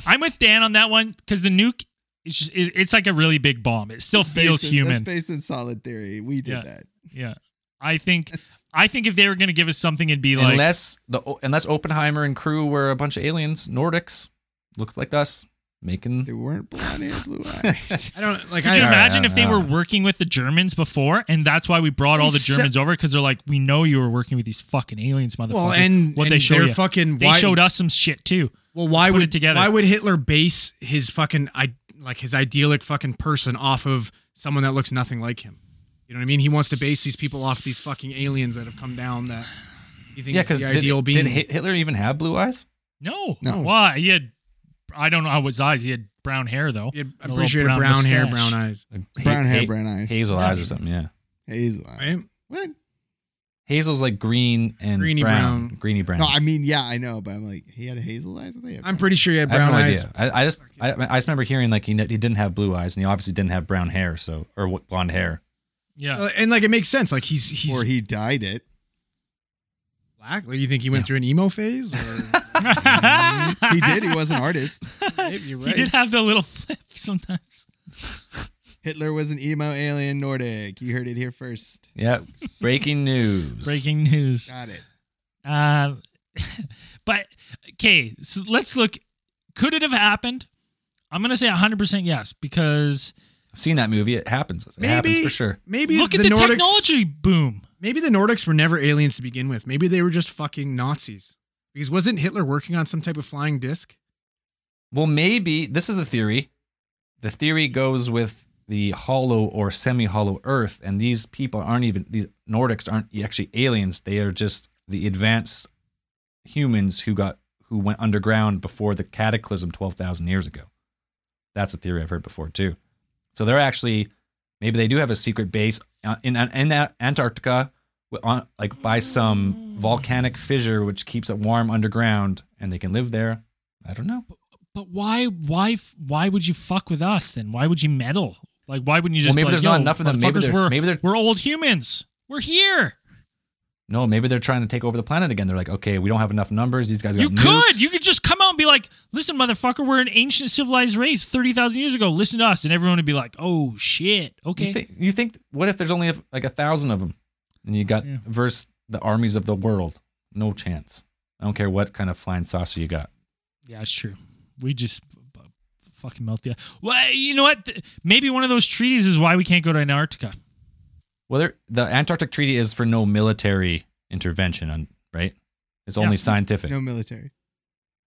I'm with Dan on that one because the nuke is just it's like a really big bomb. It still feels Based in- human. That's based in solid theory. We did Yeah. that. yeah, I think That's, I think if they were gonna give us something, it'd be like unless the unless Oppenheimer and crew were a bunch of aliens, Nordics, looked like us, making they weren't blonde hair, blue eyes. I don't like Could I, you imagine I if they don't were working with the Germans before, and that's why we brought all the se- Germans over because they're like, we know you were working with these fucking aliens, motherfucker. well and, what and they show they're you? fucking they why, showed us some shit too. Well, why put would it together. why would Hitler base his fucking I like his idyllic fucking person off of someone that looks nothing like him? You know what I mean? He wants to base these people off these fucking aliens that have come down that he thinks yeah. is Because the did, ideal being. did Hi- Hitler even have blue eyes? No, No. Why? He had, I don't know how his eyes. He had brown hair though. He had- A I'm little pretty sure he had brown hair, brown eyes. Like, brown ha- hair, ha- brown eyes. hazel Yeah. eyes or something. Yeah, Hazel. Right? What? hazel's like green and Greeny brown, brown. greeny brown. No, I mean, yeah, I know, but I'm like, he had hazel eyes. I thought he had I'm pretty sure he had I have brown no eyes. idea. I, I just I, I just remember hearing like he he didn't have blue eyes and he obviously didn't have brown hair, so or blonde hair. Yeah, Uh, And like it makes sense. Like he's he's or he dyed it. black. Like you think he went Yeah. through an emo phase? Or He did. He was an artist. maybe you're he did have the little flip sometimes. Hitler was an emo alien Nordic. You heard it here first. Yep. Breaking news. Breaking news. Got it. Uh, but okay, so let's look. Could it have happened? I'm gonna say 100 percent yes because I've seen that movie. It happens. It happens maybe for sure. Maybe look at the, the, Nordics, technology boom. Maybe the Nordics were never aliens to begin with. Maybe they were just fucking Nazis. Because wasn't Hitler working on some type of flying disc? Well, maybe this is a theory. The theory goes with the hollow or semi-hollow Earth, and these people aren't even these Nordics aren't actually aliens. They are just the advanced humans who got who went underground before the cataclysm twelve thousand years ago. That's a theory I've heard before too. So they're actually maybe they do have a secret base uh, in in Antarctica, on, like by some volcanic fissure which keeps it warm underground, and they can live there. I don't know. But why? Why? Why would you fuck with us then? Why would you meddle? Like, why wouldn't you just? Well, maybe be there's not enough of them. Maybe they're- we're, maybe they're- we're old humans. We're here. No, maybe they're trying to take over the planet again. They're like, okay, we don't have enough numbers. These guys You could. nukes. You could just come out and be like, "Listen, motherfucker, we're an ancient civilized race, thirty thousand years ago. Listen to us," and everyone would be like, "Oh shit, okay." You think? You think? What if there's only like a thousand of them, and you got Yeah. versus the armies of the world? No chance. I don't care what kind of flying saucer you got. Yeah, it's true. We just b- fucking melt the. Well, you know what? Maybe one of those treaties is why we can't go to Antarctica. Well, there, the Antarctic Treaty is for no military intervention, on right? It's Yeah. only scientific. No military.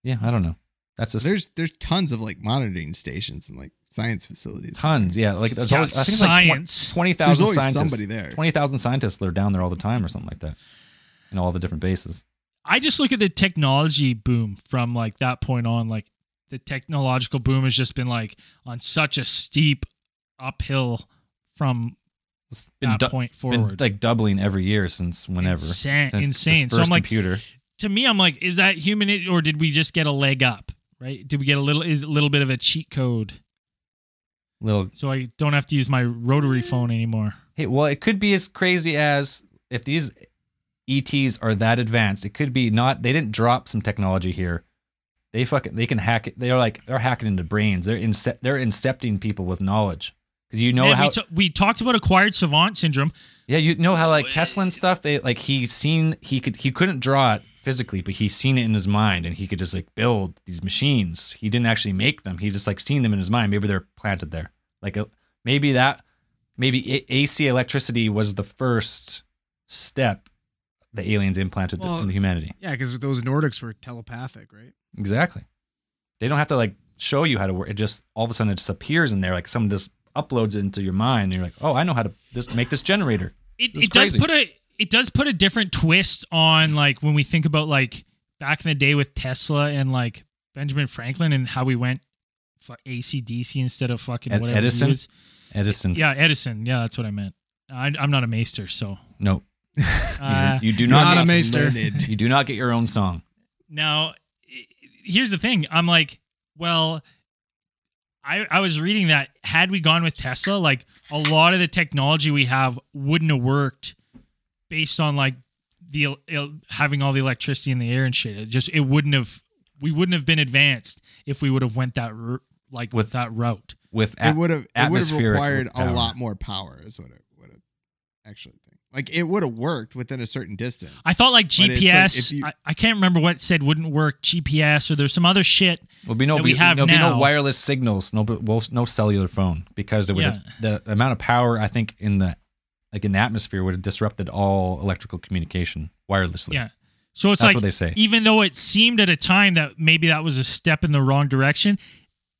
Yeah, I don't know. That's a s- There's there's tons of like monitoring stations and like science facilities. tons. Yeah, like there's Yeah, always, I think it's like science. twenty There's always scientists. somebody there. Twenty thousand scientists that are down there all the time, or something like that, in all the different bases. I just look at the technology boom from like that point on. Like the technological boom has just been like on such a steep uphill from It's been that du- point been forward. like doubling every year since whenever. Insane- since insane. The So I'm first like- computer. to me, I'm like, is that human or did we just get a leg up? Right? Did we get a little? Is a little bit of a cheat code, Little so I don't have to use my rotary phone anymore? hey, well, it could be as crazy as if these ETs are that advanced. It could be not. They didn't drop some technology here. They fucking they can hack it. They're like they're hacking into brains. They're ince- they're incepting people with knowledge. Because you know Man, how we, ta- we talked about acquired savant syndrome. Yeah, you know how like Tesla and stuff. They like he seen he could he couldn't draw it physically, but he seen it in his mind, and he could just like build these machines. He didn't actually make them. He just like seen them in his mind. Maybe they're planted there. Like uh, maybe that maybe A- AC electricity was the first step the aliens implanted Well- into humanity. Yeah, because those Nordics were telepathic, right? Exactly. They don't have to like show you how to work. It just all of a sudden it just appears in there. Like someone just uploads it into your mind, and you're like, oh, I know how to this make this generator. it, It's it does put a it does put a different twist on like when we think about like back in the day with Tesla and like Benjamin Franklin and how we went for ACDC instead of fucking Ed- whatever he Edison? was. Edison. Yeah, Edison. Yeah, that's what I meant. I, I'm not a maester, so No. uh, you, you do not not a get, maester. Learned. you do not get your own song. Now, here's the thing. I'm like, well, I I was reading that had we gone with Tesla, like a lot of the technology we have wouldn't have worked based on like the el- el- having all the electricity in the air and shit. It just it wouldn't have we wouldn't have been advanced if we would have went that ru- like with With- that route. with it would have it would have required a lot more power is what it would have actually think like it would have worked within a certain distance I thought like But it's like GPS. you- I, I can't remember what said wouldn't work. GPS or there's some other shit. Will be no that we have there'll be no wireless signals, no well, no cellular phone because it would have, the amount of power I think in the like in the atmosphere would have disrupted all electrical communication wirelessly. Yeah. So it's That's like what they say. even though it seemed at a time that maybe that was a step in the wrong direction,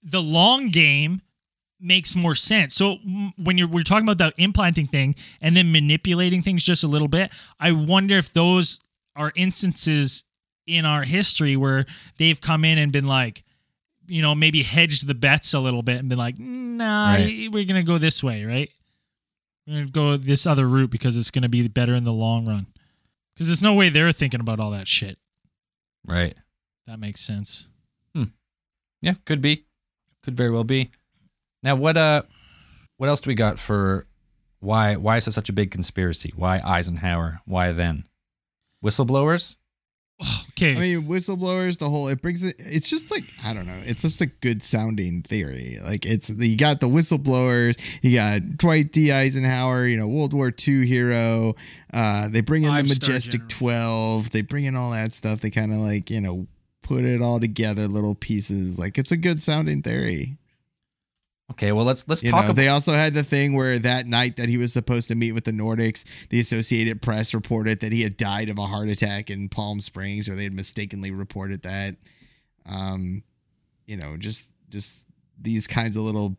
the long game makes more sense. So when you're we're talking about the implanting thing and then manipulating things just a little bit, I wonder if those are instances in our history where they've come in and been like, you know, maybe hedged the bets a little bit and been like, nah, Right. we're gonna go this way, right? We're gonna go this other route because it's gonna be better in the long run. Because there's no way they're thinking about all that shit. Right. That makes sense. Hmm. Yeah, could be. Could very well be. Now what uh what else do we got for why why is this such a big conspiracy? Why Eisenhower? Why then? Whistleblowers? Okay. I mean, whistleblowers, the whole it brings it. It's just like I don't know. It's just a good sounding theory. Like it's you got the whistleblowers, you got Dwight D. Eisenhower, you know, World War II hero. Uh, they bring in the Five-star Majestic general. Twelve. They bring in all that stuff. They kind of like you know put it all together, little pieces. Like it's a good sounding theory. Okay, well let's let's You talk know, about they also had the thing where that night that he was supposed to meet with the Nordics, the Associated Press reported that he had died of a heart attack in Palm Springs, or they had mistakenly reported that. Um, you know, just just these kinds of little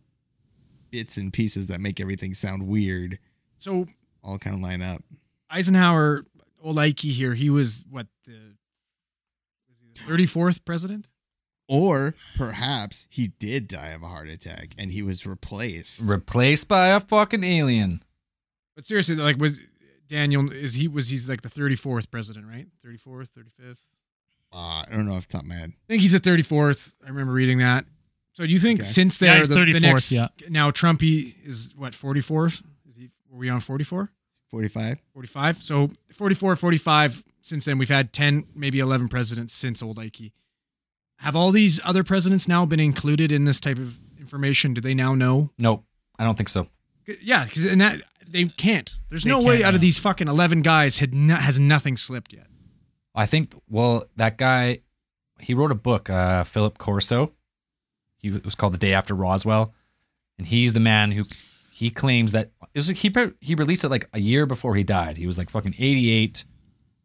bits and pieces that make everything sound weird So all kind of line up. Eisenhower, old Ike here, he was what the thirty fourth president. Or perhaps he did die of a heart attack and he was replaced. replaced by a fucking alien. But seriously, like was Daniel is he was he's like the thirty fourth president, right? Thirty fourth, thirty fifth. Uh, I don't know off the top of my head. I think he's the thirty fourth. I remember reading that. So do you think Okay. since Yeah, there he's the, the 34th, next yeah. now Trumpy is what forty four? Is he? Were we on forty four? 45. 45. So 44, 45. Since then, we've had 10, maybe 11 presidents since old Ike. Have all these other presidents now been included in this type of information? Do they now know? Nope, I don't think so. Yeah, because and that they can't. There's They no way can't, out of no. these fucking 11 guys had no, has nothing slipped yet. I think well that guy he wrote a book, uh, Philip Corso. He it was called The Day After Roswell, and he's the man who he claims that it was like he pre- he released it like a year before he died. He was like fucking 88.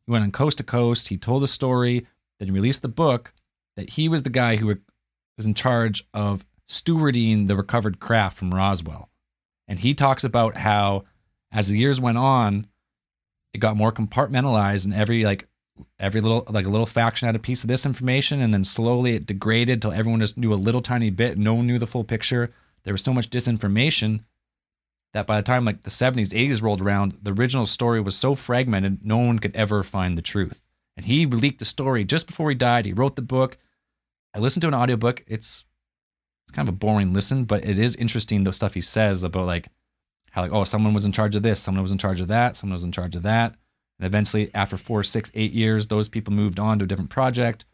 He went on coast to coast. He told a story. Then he released the book that he was the guy who was in charge of stewarding the recovered craft from Roswell. And he talks about how as the years went on, it got more compartmentalized and every like every little like a little faction had a piece of this information and then slowly it degraded till everyone just knew a little tiny bit. No one knew the full picture. There was so much disinformation that by the time like the 70s 80s rolled around the original story was so fragmented no one could ever find the truth. And he leaked the story just before he died. He wrote the book i listened to an audiobook it's it's kind of a boring listen but it is interesting the stuff he says about like how like oh someone was in charge of this someone was in charge of that someone was in charge of that and eventually, after four, six, eight years, those people moved on to a different project.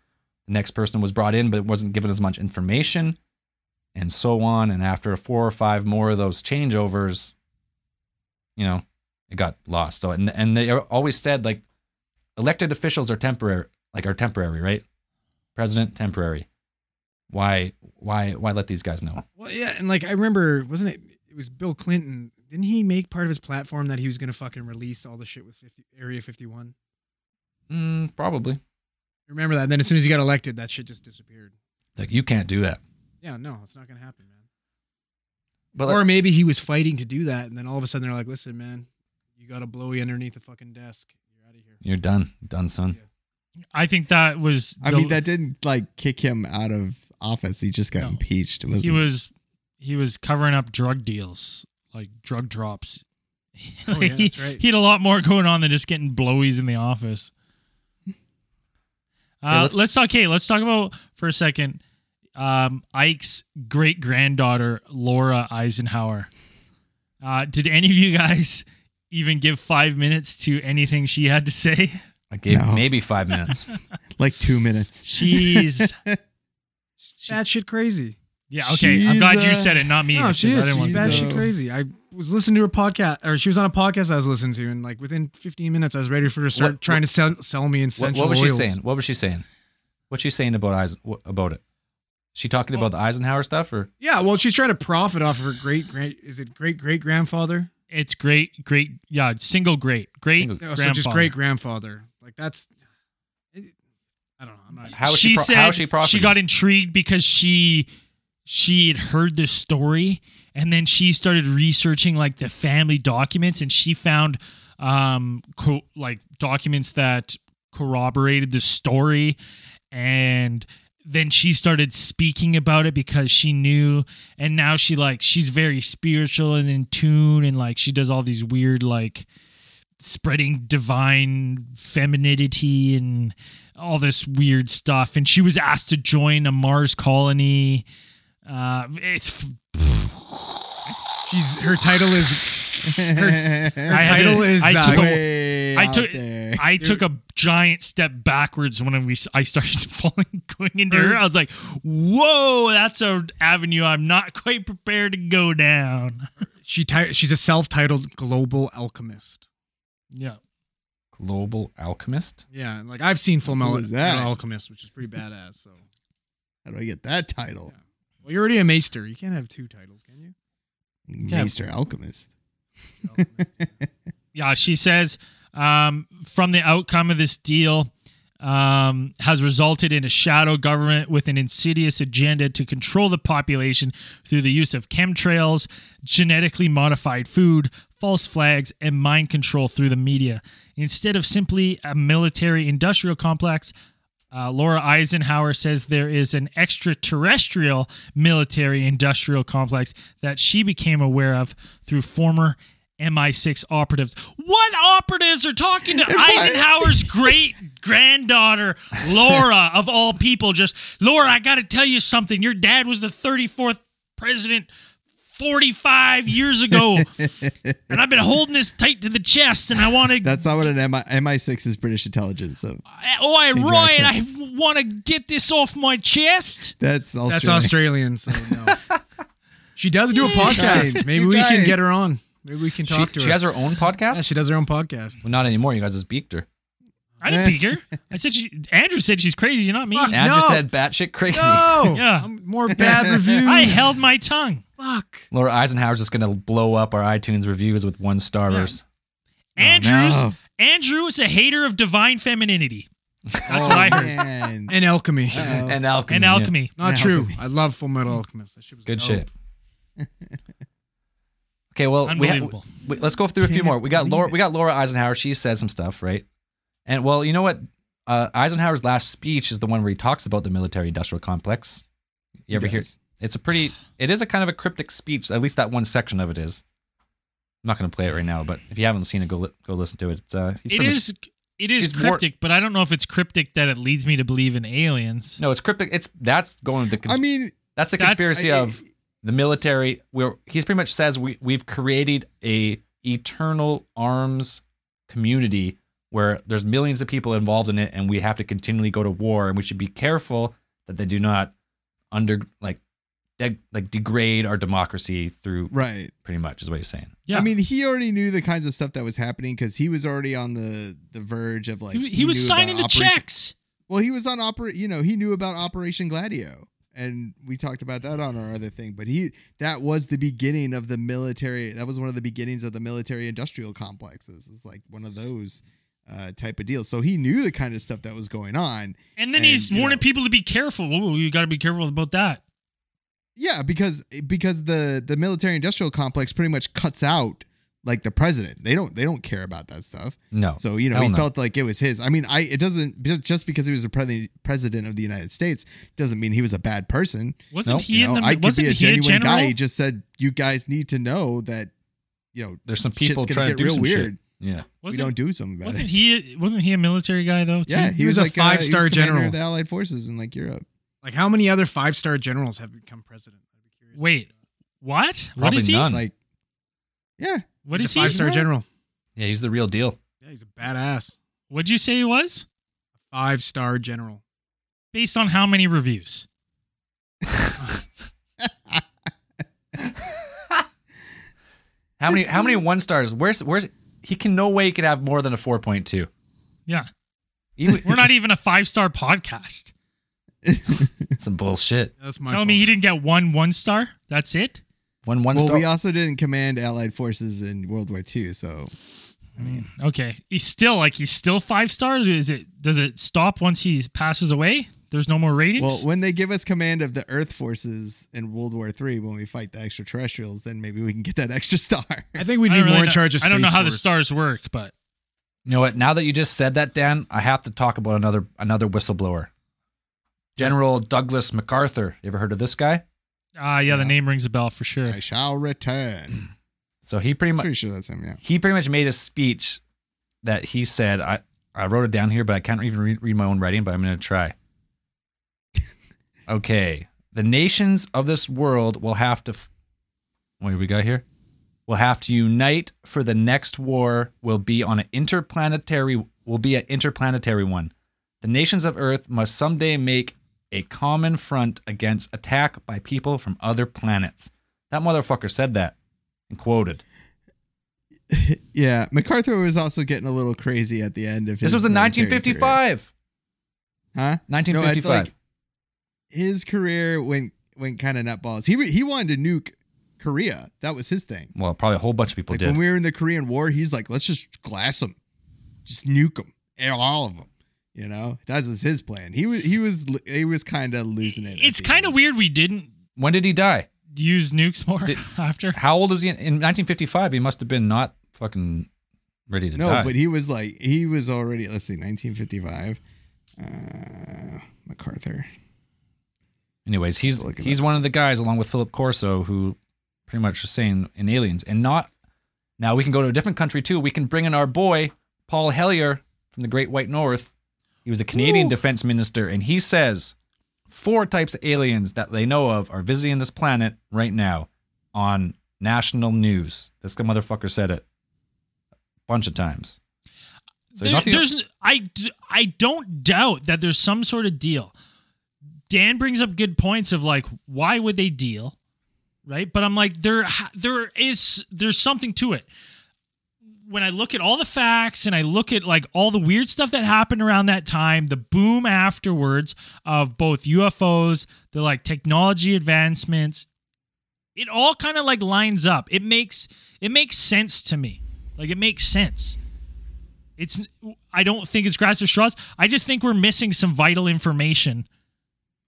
The next person was brought in, but wasn't given as much information, and so on. And after four or five more of those changeovers, you know, it got lost. So, and and they always said like, elected officials are temporary, like are temporary, right? President temporary. Why, why, why let these guys know? Well, yeah, and like I remember, wasn't it? It was Bill Clinton. Didn't he make part of his platform that he was going to fucking release all the shit with 50, Area 51? Mm, probably. Remember that? And then as soon as he got elected, that shit just disappeared. Like you can't do that. Yeah, no, it's not going to happen, man. But or like, maybe he was fighting to do that, and then all of a sudden they're like, "Listen, man, you got a blowy underneath the fucking desk. You're out of here." you're done, done, son. I think that was. I the- mean, that didn't like kick him out of office. He just got No. impeached. It he was he was covering up drug deals, like drug drops. Oh, yeah, he, that's right. he had a lot more going on than just getting blowies in the office. Uh, let's- let's, talk. Okay, let's talk about for a second. Um, Ike's great granddaughter Laura Eisenhower. Uh, did any of you guys even give five minutes to anything she had to say? I gave No. maybe five minutes. Like two minutes. She's That shit crazy. yeah okay. I'm glad you uh, said it, not me. No, she 'cause I is. didn't She's want to bad say shit crazy. I was listening to her podcast, or she was on a podcast I was listening to, and like within 15 minutes, I was ready for her to start What- trying to sell, sell me what, essential what was she oils. saying? What was she saying? What's she saying about Eisen, wh- about it? She talking about the Eisenhower stuff, or Yeah, well, she's trying to profit off of her great great. Is it great great grandfather? It's great, great. Yeah, single great, great. Single- No, so just grandfather. great grandfather. Like that's. I don't know. I'm not. how is she? pro- said how is she profiting? she got intrigued because she she had heard this story and then she started researching like the family documents and she found um co- like documents that corroborated the story and then she started speaking about it because she knew and now she like she's very spiritual and in tune and like she does all these weird like spreading divine femininity and all this weird stuff and she was asked to join a mars colony uh it's She's her title is her had title is I uh, took a- Way I took. I took a giant step backwards when we I started falling going into her. I was like, "Whoa, that's a avenue I'm not quite prepared to go down." she she's a self-titled global alchemist. Yeah, global alchemist. Yeah, like I've seen Full Metal that? Alchemist, which is pretty badass. So, How do I get that title? well, you're already a maester. You can't have two titles, can you? Maester Alchemist. yeah. She says um, from the outcome of this deal. Um, has resulted in a shadow government with an insidious agenda to control the population through the use of chemtrails, genetically modified food, false flags, and mind control through the media. Instead of simply a military industrial complex, uh, Laura Eisenhower says there is an extraterrestrial military industrial complex that she became aware of through former MI6 operatives. What operatives are talking to Eisenhower's great granddaughter, Laura, of all people? Just, Laura, I got to tell you something. Your dad was the 34th president 45 years ago, and I've been holding this tight to the chest, and I want to That's not what an MI- MI6 is British intelligence. So Oh, I Change your Ryan, I want to get this off my chest. that's Australian. That's Australian, so no. she does do a podcast. Trying. Maybe Keep we can get her on. Maybe we can She, talk to her. she has her own podcast. yeah, she does her own podcast. well, not anymore. You guys just beaked her. I didn't peek her. I said she. Andrew said she's crazy, you're not me. Fuck. Andrew No. said batshit crazy. No, Yeah. I'm- more bad reviews. I held my tongue. Fuck. Laura Eisenhower's just gonna blow up our iTunes reviews with one starers. Andrew's no. Andrew is a hater of divine femininity That's what I heard. Man. And alchemy. Uh-oh. And alchemy. and yeah. alchemy. Not And true. alchemy. I love Fullmetal Alchemist. That shit was Good dope. shit. okay, well, we ha- we- let's go through a few Can't more. We got Laura. it. We got Laura Eisenhower. She said some stuff, right? And well, you know what? Uh, Eisenhower's last speech is the one where he talks about the military-industrial complex. You ever hear? Yes. It's a pretty. It is a kind of a cryptic speech. At least that one section of it is. I'm not going to play it right now, but if you haven't seen it, go li- go listen to it. It's, uh, he's It pretty much- is. It is he's more- cryptic, but I don't know if it's cryptic that it leads me to believe in aliens. no, it's cryptic. It's that's going to. I mean, that's the that's- conspiracy I- of the military where he's pretty much says we we've created a eternal arms community where there's millions of people involved in it and we have to continually go to war and we should be careful that they do not under like de- like degrade our democracy through right. pretty much is what he's saying Yeah. I mean, he already knew the kinds of stuff that was happening because he was already on the the verge of like he, he was signing the Operation- checks. Well, he was on opera. You know, he knew about Operation Gladio, and we talked about that on our other thing. But he that was the beginning of the military. That was one of the beginnings of the military industrial complexes. It's like one of those uh, type of deals. So he knew the kind of stuff that was going on. And then And, he's warning know- people to be careful. Oh, you got to be careful about that. Yeah, because because the the military industrial complex pretty much cuts out like the president. They don't they don't care about that stuff. no So you know, Hell he no. felt like it was his. I mean, I it doesn't just because he was the pre- president of the United States doesn't mean he was a bad person. Wasn't Nope. he You in the? I could wasn't be a he a genuine general? guy. He just said you guys need to know that you know there's some people trying gonna get do real some shit weird. yeah we Wasn't, don't do something about wasn't it. he? Wasn't he a military guy though? Too? yeah, He was a like, uh, he was five-star commander general. of the Allied forces in like Europe. Like how many other five star generals have become president? I'd be curious. Wait, what? what Probably is he? none. Like Yeah. What He's is a he? five star general. Yeah, he's the real deal. Yeah, he's a badass. What'd you say he was? Five star general. Based on how many reviews? How many how many one stars? Where's where's he can no way he could have more than a 4.2. Yeah. Even, We're not even a five star podcast. some bullshit. That's my Tell fault. me he didn't get one one star? That's it? One one well, star. we also didn't command Allied forces in World War II, so I mean, hmm, Okay. He's still like he's still five stars. Is it does it stop once he passes away? There's no more ratings? well, when they give us command of the Earth forces in World War III, when we fight the extraterrestrials, then maybe we can get that extra star. I think we'd I be more really in know- charge of I don't know Space how the stars work, but You know what? Now that you just said that, Dan, I have to talk about another another whistleblower. General Douglas MacArthur. You ever heard of this guy? ah, yeah, the name rings a bell for sure. I shall return. So he pretty much pretty sure that's him. Yeah. he pretty much made a speech that he said. I I wrote it down here, but I can't even read, read my own writing. But I'm going to try. okay, the nations of this world will have to. F- what do we got here? Will have to unite for the next war. Will be on an interplanetary. Will be an interplanetary one. The nations of Earth must someday make a common front against attack by people from other planets. That motherfucker said that and quoted. Yeah. MacArthur was also getting a little crazy at the end of his. This was in military career. 1955. Huh? No, 1955. like, his career went went kind of nutballs. He he wanted to nuke Korea. That was his thing. well, probably a whole bunch of people Like did. when we were in the Korean War, he's like, let's just glass them, just nuke them, all of them. You know, that was his plan. He was he was he was kind of losing it. It's kind of weird we didn't when did he die? use nukes more Did- after. How old was he in, in 1955? He must have been not fucking ready to No, die. No, but he was like he was already. Let's see, 1955. Uh, MacArthur. Anyways, he's Look it he's one of the guys along with Philip Corso who pretty much are saying in Aliens and not. Now we can go to a different country too. We can bring in our boy Paul Hellyer from the Great White North. He was a Canadian Ooh. defense minister, and he says four types of aliens that they know of are visiting this planet right now on national news. This motherfucker said it a bunch of times. So There- the- there's I I don't doubt that there's some sort of deal. Dan brings up good points of like why would they deal, right? But I'm like there there is there's something to it. When I look at all the facts and I look at like all the weird stuff that happened around that time, the boom afterwards of both UFOs, the like technology advancements, it all kind of like lines up. It makes it makes sense to me. Like it makes sense. It's I don't think it's grass of straws. I just think we're missing some vital information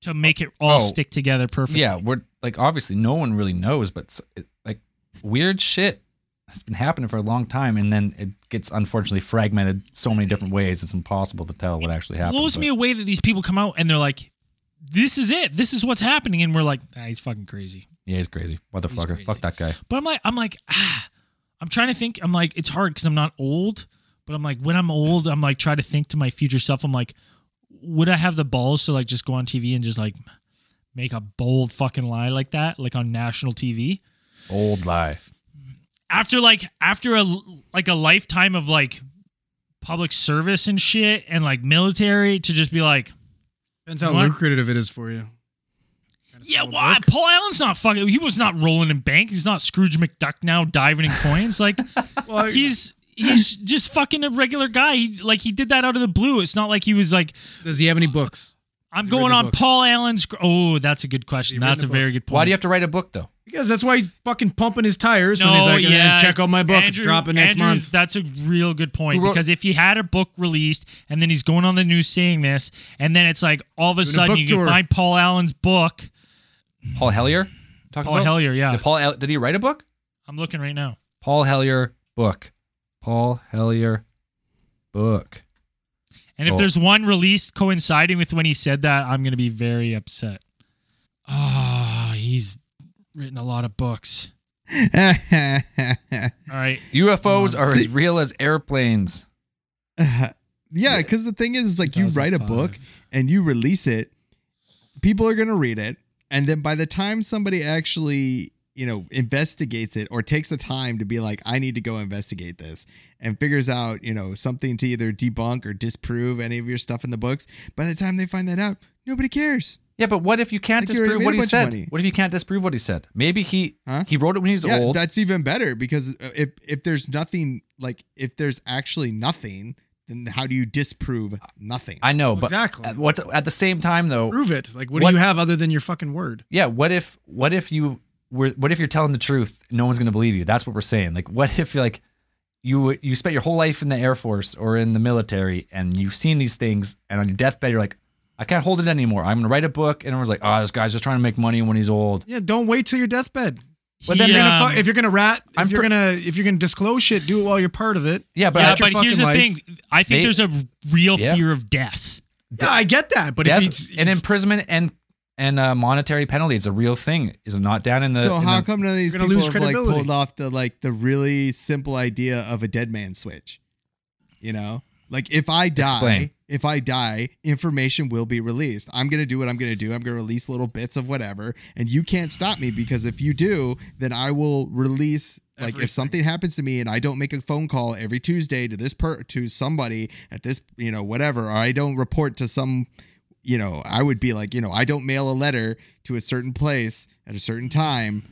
to make it all Oh. stick together perfectly. Yeah, we're like obviously no one really knows, but it, like weird shit has been happening for a long time, and then it gets unfortunately fragmented so many different ways. It's impossible to tell what actually happened. blows but- me away that these people come out and they're like, "This is it. This is what's happening," and we're like, ah, "He's fucking crazy." Yeah, he's crazy, motherfucker. crazy. Fuck that guy. But I'm like, I'm like, ah, I'm trying to think. I'm like, it's hard because I'm not old. But I'm like, when I'm old, I'm like, try to think to my future self. I'm like, would I have the balls to like just go on TV and just like make a bold fucking lie like that, like on national TV? Old lie. After like after a like a lifetime of like public service and shit and like military to just be like Depends how What? lucrative it is for you. Yeah why well, paul allen's not fucking he was not rolling in bank he's not scrooge mcduck now diving in coins like Well, he's he's just fucking a regular guy he, like he did that out of the blue it's not like he was like does he have any books? I'm going on book? paul allen's oh that's a good question that's a written a very good point Why do you have to write a book though? Because that's why he's fucking pumping his tires. No, and he's like, eh, yeah, check out my book. it's Andrew- dropping next Andrew, month. That's a real good point wrote- because if he had a book released and then he's going on the news saying this, and then it's like all of a Doing a sudden book you can find Paul Allen's book. Paul Hellyer? Talking Paul about? Hellyer, yeah. Did Paul El- did he write a book? I'm looking right now. Paul Hellyer book. Paul Hellyer book. And if Oh. there's one released coinciding with when he said that, I'm going to be very upset. Ah, he's written a lot of books. All right. UFOs Oh, are see- as real as airplanes. yeah, because the thing is, is like you write a book and you release it, people are gonna read it, and then by the time somebody actually you know investigates it or takes the time to be like i need to go investigate this and figures out you know something to either debunk or disprove any of your stuff in the books by the time they find that out nobody cares Yeah, but what if you can't Like, disprove made what he said? What if you can't disprove what he said? Maybe he Huh? he wrote it when he was yeah old. that's even better because uh, if if there's nothing like if there's actually nothing then how do you disprove nothing I know, but Exactly. at, what's at the same time though? Prove it. Like, what, What- do you have other than your fucking word? Yeah, what if what if you were what if you're telling the truth? No one's going to believe you. That's what we're saying. Like what if like you you spent your whole life in the air force or in the military and you've seen these things and on your deathbed you're like I can't hold it anymore. I'm going to write a book and everyone's like, "Oh, this guy's just trying to make money when he's old." Yeah, don't wait till your deathbed. But then If you're gonna um, fu- if you're gonna rat, if I'm you're pre- gonna if you're gonna disclose shit, do it while you're part of it. Yeah, but yeah, I- your but here's fucking the life. thing. I think They- there's a real Yeah. fear of death. Yeah, I get that, but death if it's, and imprisonment and and uh, monetary penalty it's a real thing. Is it not down in the so in how the- come none of these You're gonna people lose have like pulled off the like the really simple idea of a dead man switch? You know, like if I die, Explain. if I die, information will be released. I'm gonna do what I'm gonna do. I'm gonna release little bits of whatever, and you can't stop me because if you do, then I will release. Like Everything. if something happens to me and I don't make a phone call every Tuesday to this per to somebody at this you know whatever, or I don't report to some you know, I would be like, you know, I don't mail a letter to a certain place at a certain time.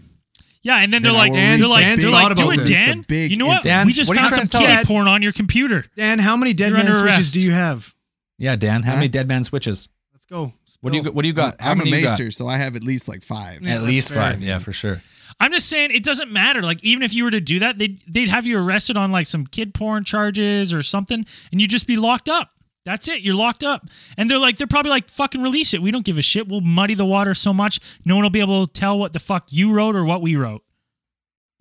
Yeah, and then Then they're like, will they're like, the they're like, thought about doing this, the Dan. big you know what? Dan, we just what found some to kid porn on your computer. Dan, how many dead You're man switches arrest. do you have? Yeah, Dan, how Huh? many dead man switches? Let's go. What do you Spill. what do you got? How I'm many a you got? maester, so I have at least like five. Yeah, At least fair. five. Yeah, for sure. I'm just saying it doesn't matter. Like even if you were to do that, they'd they'd have you arrested on like some kid porn charges or something, and you'd just be locked up. That's it. You're locked up. And they're like, they're probably like, fucking release it. We don't give a shit. We'll muddy the water so much, no one will be able to tell what the fuck you wrote or what we wrote.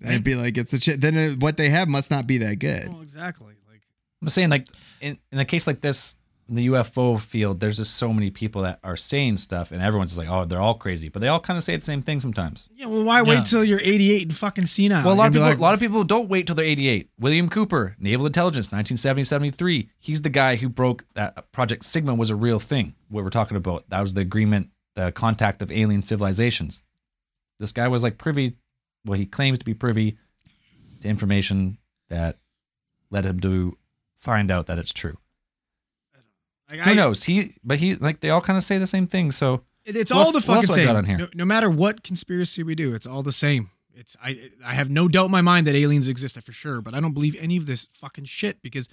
I'd be like, it's the shit. Then uh, what they have must not be that good. Well, exactly. Like I'm saying like in in a case like this in the UFO field, there's just so many people that are saying stuff, and everyone's just like, oh, they're all crazy, but they all kind of say the same thing sometimes. Yeah, well, why Yeah. wait till you're 88 and fucking senile? Well, a lot of You'd be people, like, a lot of people don't wait till they're 88. William Cooper, Naval Intelligence, 1970-73. He's the guy who broke that Project Sigma was a real thing. What we're talking about, that was the agreement, the contact of alien civilizations. This guy was like privy, well, he claims to be privy to information that led him to find out that it's true. Like, Who I- knows? He, but he, like, they all kind of say the same thing. So It- it's all else- the fucking same. got on here? No, no matter what conspiracy we do, it's all the same. It's I I have no doubt in my mind that aliens exist for sure, but I don't believe any of this fucking shit because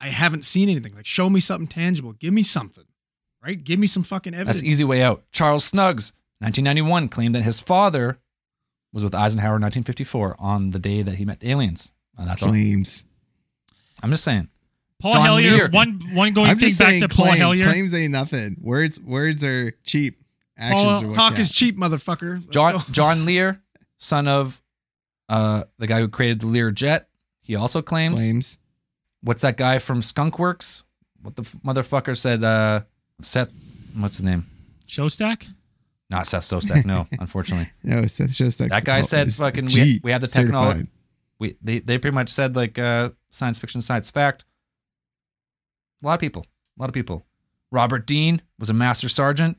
I haven't seen anything. Like, show me something tangible. Give me something, right? Give me some fucking evidence. that's easy way out. Charles Suggs, 1991, claimed that his father was with Eisenhower in 1954 on the day that he met the aliens. And that's all. Claims. I'm just saying. Paul John Hellyer, Lear. one one going I'm thing just back saying to Paul claims. Hellyer. Claims ain't nothing. Words words are cheap. Actions Paul, are what talk count. is cheap, motherfucker. Let's John go. John Lear, son of uh, the guy who created the Lear jet, he also claims. claims. What's that guy from Skunk Works? What the f- motherfucker said? Uh, Seth, what's his name? Showstack? Not Seth Shostak. No, unfortunately. No, it's it's just that. That guy said fucking we, we have the technology. We they, they pretty much said like uh, science fiction, science fact. A lot of people, a lot of people. Robert Dean was a master sergeant,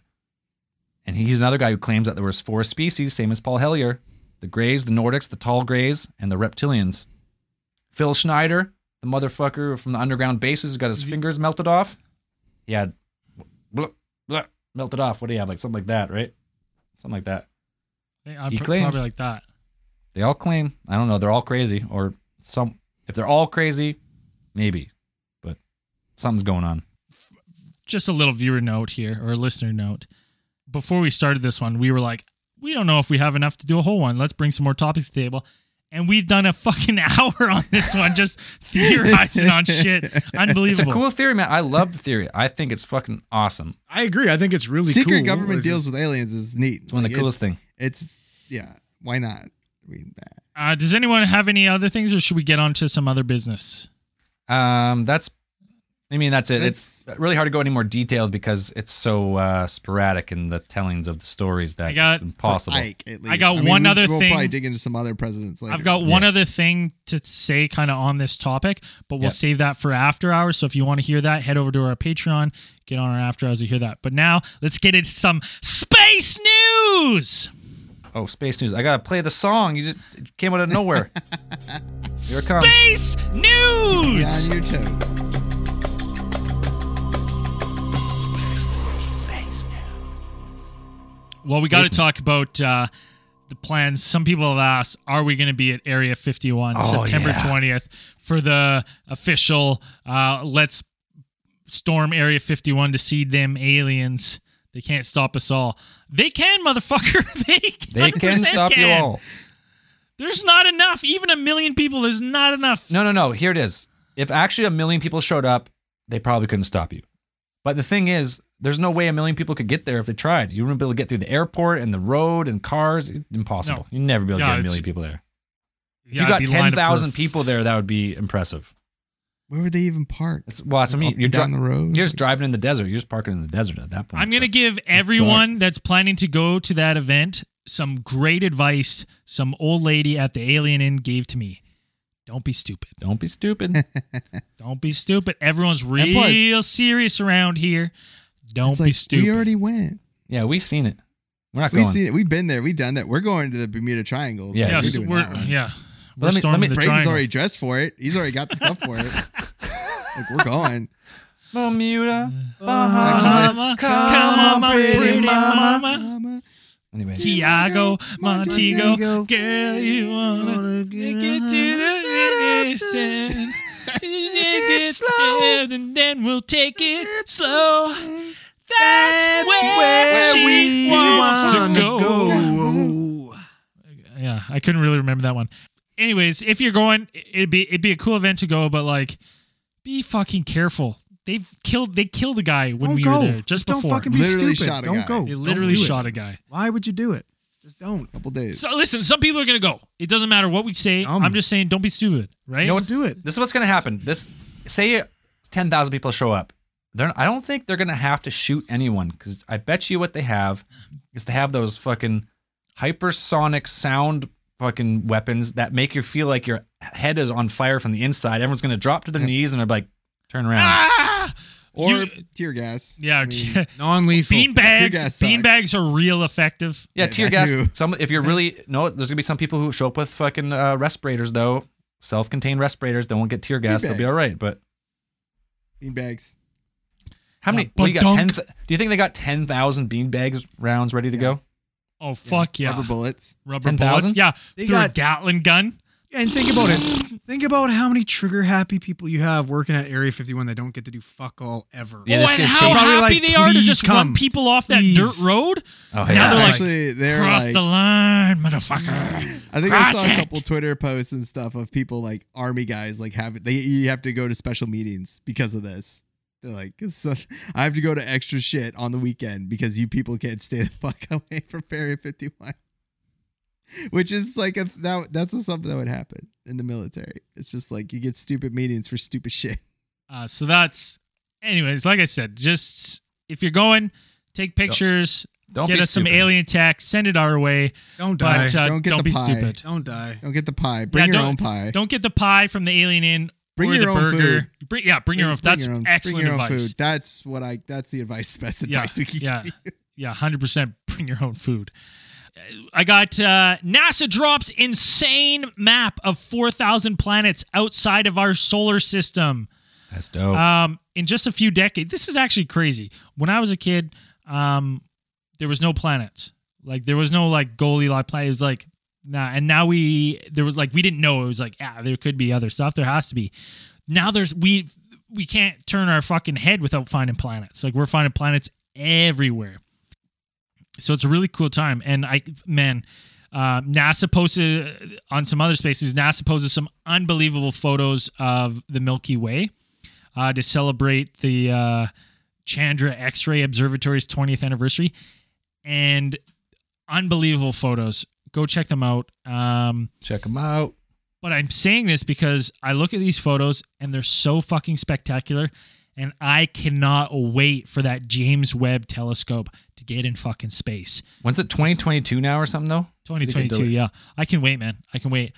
and he's another guy who claims that there was four species, same as Paul Hellyer: the Greys, the Nordics, the Tall Greys, and the Reptilians. Phil Schneider, the motherfucker from the underground bases, got his mm-hmm. fingers melted off. He had blah, blah, melted off. What do you have? Like something like that, right? Something like that. I'm He pr- claims. probably like that. They all claim. I don't know. They're all crazy, or some. If they're all crazy, maybe, something's going on. just a little viewer note here or a listener note. Before we started this one, we were like, we don't know if we have enough to do a whole one. Let's bring some more topics to the table. And we've done a fucking hour on this one, just theorizing on shit. Unbelievable. It's a cool theory, man. I love the theory. I think it's fucking awesome. I agree. I think it's really Secret cool. government deals just- with aliens is neat. It's one of the coolest thing. It's yeah. Why not? I mean, Uh, does anyone have any other things, or should we get on to some other business? Um, that's. I mean, that's it. it's really hard to go any more detailed because it's so uh, sporadic in the tellings of the stories that I got- it's impossible. Ike, at least. I got mean, one we- other we'll thing. probably dig into some other presidents later. I've got one Yeah. other thing to say kind of on this topic, but we'll Yeah. save that for after hours. So if you want to hear that, head over to our Patreon, get on our after hours to hear that. But now let's get into some space news. Oh, space news! I gotta play the song. You just, it came out of nowhere. Here it comes. Space Yeah, news. on your toes. Well, we got to talk about uh, the plans. Some people have asked, "Are we going to be at Area 51 Oh, September yeah. 20th for the official uh, Let's storm Area 51 to see them aliens? They can't stop us all. They can, motherfucker. they They can 100% stop you all. There's not enough. Even a million people. There's not enough. No, no, no. Here it is. If actually a million people showed up, they probably couldn't stop you. But the thing is, there's no way a million people could get there if they tried. You wouldn't be able to get through the airport and the road and cars. Impossible. No. You'd never be able to Yeah, get a million people there. If Yeah, you got I'd be lined up for- 10,000 people there, that would be impressive. Where would they even park? It's, well, that's what I mean. You're, and down dri- the road. you're just driving in the desert. You're just parking in the desert at that point. I'm going to give everyone that's planning to go to that event some great advice some old lady at the Alien Inn gave to me. Don't be stupid. Don't be stupid. Don't be stupid. Everyone's plus- real serious around here. Don't It's be like, stupid. We already went. yeah, we've seen it. We're not We've going. seen it. We've been there. We've done that. We're going to the Bermuda Triangle. so Yeah, yeah, we're so doing we're, that one. yeah. We're Let me- let me- the Braden's triangle. already dressed for it. He's already got the stuff for it. like we're going. Bermuda. Uh-huh. Mama, come on, pretty mama. Mama. Anyway, Tiago, Montego, Montego. girl, you wanna take it to the listen. Take it slow, and then we'll take it slow. That's, where, she wants to go. Yeah, I couldn't really remember that one. Anyways, if you're going, it'd be it'd be a cool event to go, but like, be fucking careful. They've killed they killed a guy when Don't we go. were there just, before. don't before. fucking be Literally stupid. shot a don't guy. go. they Don't literally do it. shot a guy. Why would you do it? Just don't. couple days. So listen, some people are gonna go. It doesn't matter what we say. Um, I'm just saying, don't be stupid, right? You know Don't do it. this is what's going to happen. This say ten thousand people show up. They're, I don't think they're going to have to shoot anyone because I bet you what they have is they have those fucking hypersonic sound fucking weapons that make you feel like your head is on fire from the inside. Everyone's going to drop to their knees and they're like, turn around. ah! Or You- tear gas. yeah, I mean, Non-lethal. bean bags. Bean bags are real effective. Yeah, Yeah, tear gas. too. Some if you're really no, there's gonna be some people who show up with fucking uh, respirators though, self-contained respirators. They won't get tear gas. They'll be all right. But bean bags. how many? Yeah, what, you got ten? th- Do you think they got ten thousand bean bags rounds ready to go? Oh fuck yeah, Rubber bullets. Rubber 10,000? bullets. Yeah, They through a got- Gatling gun. And think about it. Think about how many trigger happy people you have working at Area 51 that don't get to do fuck all ever. Yeah, oh, and how chased. Probably happy like, they are to "Please just run come. people off that dirt road. Oh yeah. Now yeah. they're like, Actually, they're Cross like. the line, motherfucker. I think I Cross saw a couple Twitter posts and stuff of people like army guys like have they you have to go to special meetings because of this. They're like, uh, I have to go to extra shit on the weekend because you people can't stay the fuck away from Area 51. Which is like a that that's just something that would happen in the military. It's just like you get stupid meetings for stupid shit. Uh, so that's, anyways, like I said, just if you're going, take pictures, Don't get be us some alien tech, send it our way. Don't die. But uh, Don't don't, get the be pie. stupid. don't die. Don't get the pie. Bring Yeah, your don't- own pie. Don't get the pie from the alien in. Bring or your the own burger. food. Bring, yeah, bring, your own. Bring That's your own- excellent bring your own advice. food. That's what I. That's the advice. Best Yeah, we can yeah. give you. Yeah, hundred percent. Bring your own food. I got uh, NASA drops insane map of four thousand planets outside of our solar system. That's dope. Um, in just a few decades, this is actually crazy. When I was a kid, um, there was no planets. Like there was no like goalie like planet. It was like nah. And now we there was like we didn't know. It was like yeah, there could be other stuff. There has to be. Now there's we we can't turn our fucking head without finding planets. Like we're finding planets everywhere. So it's a really cool time. And I man. Uh, NASA posted on some other spaces. NASA posted some unbelievable photos of the Milky Way uh, to celebrate the uh, Chandra X ray Observatory's 20th anniversary. And unbelievable photos. Go check them out. Um, Check them out. but I'm saying this because I look at these photos and they're so fucking spectacular. And I cannot wait for that James Webb telescope to get in fucking space. When's it? 2022 now or something though? 2022, yeah. I can wait, man. I can wait.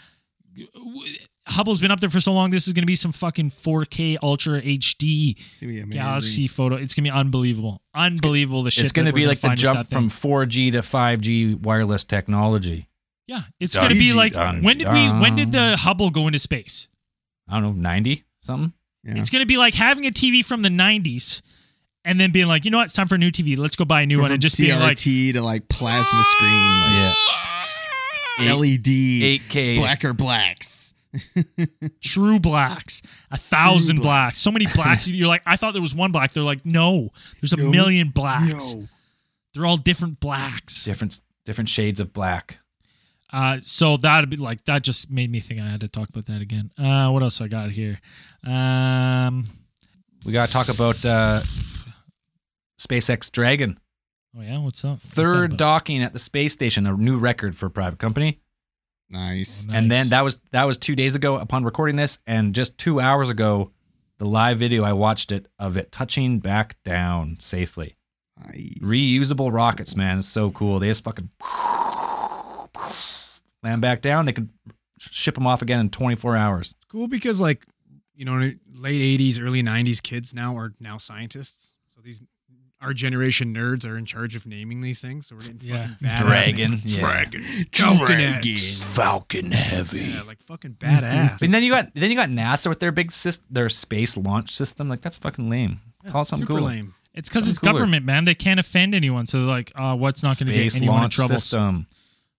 Hubble's been up there for so long. This is going to be some fucking 4K Ultra HD It's gonna be. Galaxy photo. It's going to be unbelievable. Unbelievable the shit. it's going to be like the jump from 4G to 5G wireless technology. Yeah, it's going to be like Dun, when did we when did the Hubble go into space? I don't know, 90 something. Yeah. It's going to be like having a TV from the 90s and then being like, "You know what? It's time for a new TV. Let's go buy a new We're one." from And just being like, CRT to like plasma screen, like Yeah. Eight- LED, 8K. blacker blacks. true blacks, a thousand True blacks, so many blacks. You're like, I thought there was one black. They're like, no, there's a No, million blacks. No. They're all different blacks. Different different shades of black. Uh, so that'd be like that. Just made me think I had to talk about that again. Uh, what else I got here? Um, We got to talk about uh, SpaceX Dragon. oh yeah, what's up? Third about? docking at the space station, a new record for a private company. Nice. Oh, And then that was that was two days ago upon recording this, and just two hours ago, the live video I watched it of it touching back down safely. Nice. Reusable rockets, man, it's so cool. They just fucking land back down. They can ship them off again in 24 hours. It's cool because like you know late 80s early 90s kids now are now scientists so these our generation nerds are in charge of naming these things so we're getting Yeah. fucking badass Dragon, yeah. dragon Dragon. Falcon Heavy. yeah like fucking badass But then you got then you got NASA with their big sys- their space launch system. Like that's fucking lame. Call it something super cool. lame It's because it's cooler. government, man. They can't offend anyone. So they're like, uh, what's not going to get Space anyone in trouble? system.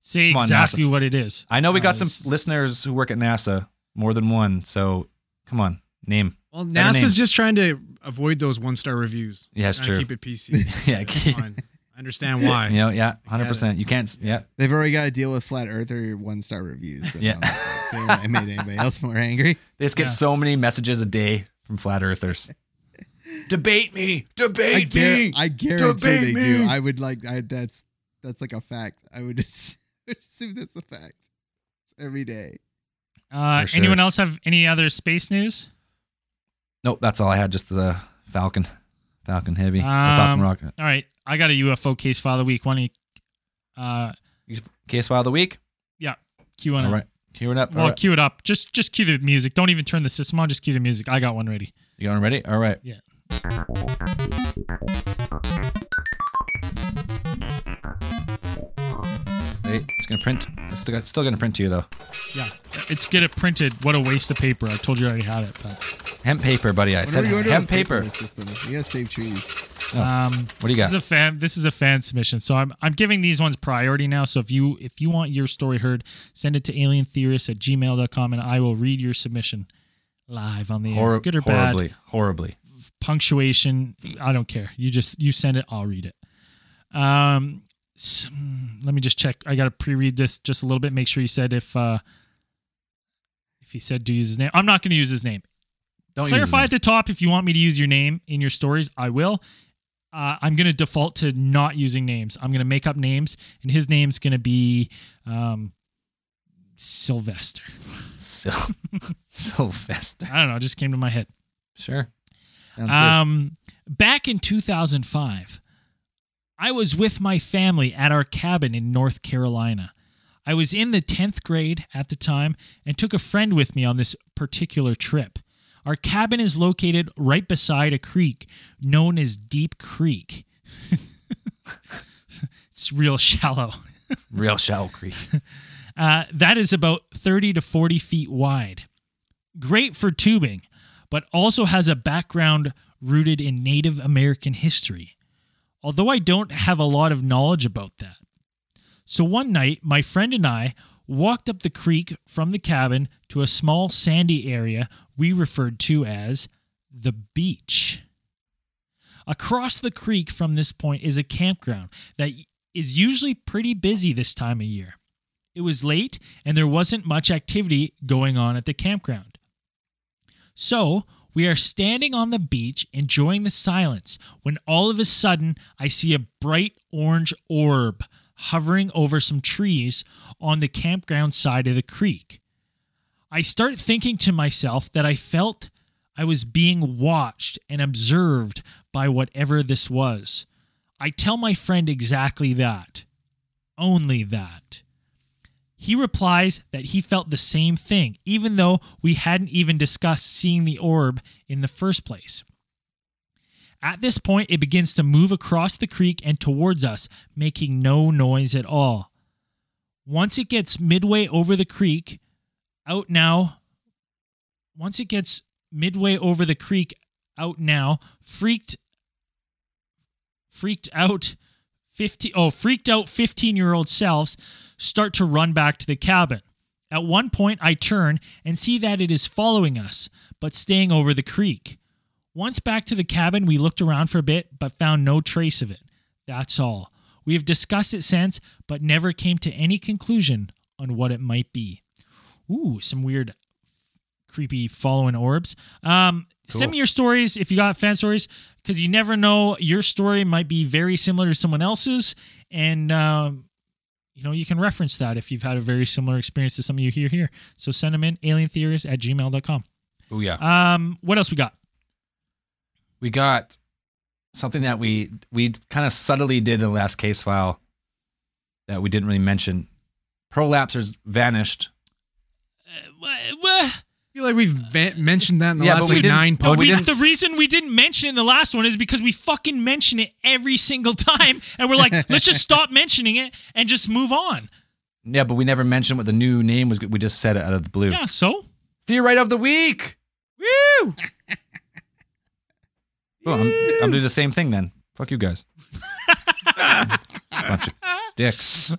Say Come on, exactly what it is. I know we Uh, got some listeners who work at NASA, more than one. So come on, name. well NASA's names. just trying to avoid those one star reviews Yeah, it's Trying to true. keep it PC Yeah, That's fine. I understand why You know, yeah, hundred percent. You can't. Yeah, They've already got to deal with flat earther one star reviews. So Yeah. They haven't made anybody else more angry. they just get Yeah. so many messages a day from flat earthers. Debate me, I, debate gar- me. I guarantee Debate they do. me. I would like. I that's that's like a fact. I would ass- assume that's a fact. It's every day. Uh, sure. Anyone else have any other space news? Nope, that's all I had. Just the Falcon, Falcon Heavy, or Falcon Um, Rocket. All right, I got a UFO case file of the week. Why don't you uh, Case file of the week. Yeah, cue on All it? right, cue it up. Well, All right. cue it up. Just just cue the music. Don't even turn the system on. Just cue the music. I got one ready. You going ready? All right. Yeah. Gonna print. It's still, still gonna print to you though. Yeah, it's get it printed. What a waste of paper. I told you I already had it, but Hemp paper, buddy. I said you hemp paper paper. system, you gotta save trees. Oh, um, What do you got? this got? is a fan. This is a fan submission, so I'm I'm giving these ones priority now. So if you if you want your story heard, send it to alientheorist at gmail.com and I will read your submission live on the air. Good or bad. horribly, horribly. punctuation i don't care you just you send it i'll read it um s- mm, let me just check i gotta pre-read this just a little bit make sure he said if uh if he said to use his name i'm not gonna use his name Don't clarify name. at the top if you want me to use your name in your stories i will uh, i'm gonna default to not using names i'm gonna make up names and his name's gonna be um sylvester So, Sylvester. i don't know it just came to my head Sure. Sounds good. Um, back in 2005, I was with my family at our cabin in North Carolina. I was in the 10th grade at the time and took a friend with me on this particular trip. Our cabin is located right beside a creek known as Deep Creek. it's real shallow. Real shallow creek. Uh, that is about 30 to 40 feet wide. Great for tubing, but also has a background rooted in Native American history. Although I don't have a lot of knowledge about that. So one night, my friend and I walked up the creek from the cabin to a small sandy area we referred to as the beach. Across the creek from this point is a campground that is usually pretty busy this time of year. It was late and there wasn't much activity going on at the campground. So, we are standing on the beach enjoying the silence when all of a sudden I see a bright orange orb hovering over some trees on the campground side of the creek. I start thinking to myself that I felt I was being watched and observed by whatever this was. I tell my friend exactly that. Only that. He replies that he felt the same thing, even though we hadn't even discussed seeing the orb in the first place. At this point, it begins to move across the creek and towards us, making no noise at all. Once it gets midway over the creek, out now. Once it gets midway over the creek, out now, freaked freaked out 50 oh freaked out 15 year old selves start to run back to the cabin. At one point i turn and see that it is following us but staying over the creek. Once back to the cabin we looked around for a bit but found no trace of it. That's all. We have discussed it since but never came to any conclusion on what it might be. Ooh some weird creepy following orbs. Um Cool. send me your stories if you got fan stories because you never know your story might be very similar to someone else's and um, you know you can reference that if you've had a very similar experience to something you hear here so send them in alientheories at gmail.com Oh yeah. um what else we got we got something that we we kind of subtly did in the last case file that we didn't really mention. Prolapsers vanished. Wha- wha- I feel like we've va- mentioned that in the Yeah, last but we like didn't- nine but we we- the reason we didn't mention it in the last one is because we fucking mention it every single time and we're like let's just stop mentioning it and just move on Yeah, but we never mentioned what the new name was. We just said it out of the blue. yeah so Theorite of the week. Woo! Oh, I'm, I'm doing the same thing then. Fuck you guys. Bunch of dicks.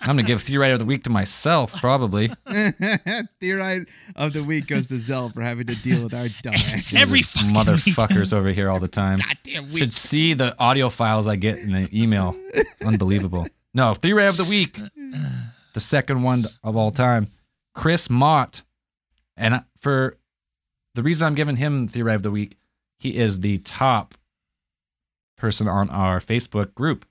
I'm gonna give theorite of the week to myself, probably. Theorite of the week goes to Zell for having to deal with our dumbass. Every fucking motherfuckers over here all the time. goddamn week. Should see the audio files I get in the email. Unbelievable. No, theory of the week. The second one of all time. Chris Mott. And for the reason I'm giving him theory of the week, he is the top person on our Facebook group.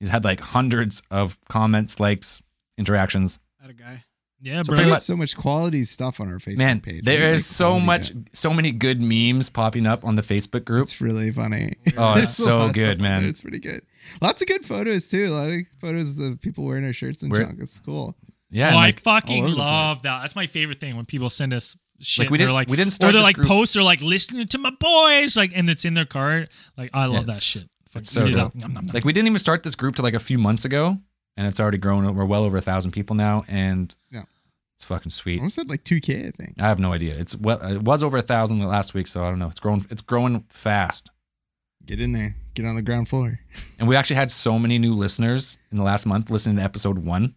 He's had like hundreds of comments, likes, interactions. That a guy. yeah So bro There's much- so much quality stuff on our Facebook Man, page. there Really is so much, content. so many good memes popping up on the Facebook group. It's really funny. Oh, it's so good, man. It's pretty good. Lots of good photos too. A lot of photos of people wearing our shirts and We're- junk. It's cool. Yeah, oh, and I fucking all over the love that. That's my favorite thing when people send us shit. Like, we they're didn't- like, we didn't or start they're this like group- posts. They're like listening to my boys, like, and it's in their card. Like, I love Yes. that shit. Fuck, It's so eat it dope. Nom, nom, nom. like we didn't even start this group to like a few months ago, and it's already grown. We're well over a thousand people now, and Yeah. it's fucking sweet. Almost said like 2K, I think. I have no idea. It's well, it was over a thousand the last week, so I don't know. It's growing. It's growing fast, Get in there. Get on the ground floor. and we actually had so many new listeners in the last month listening to episode one,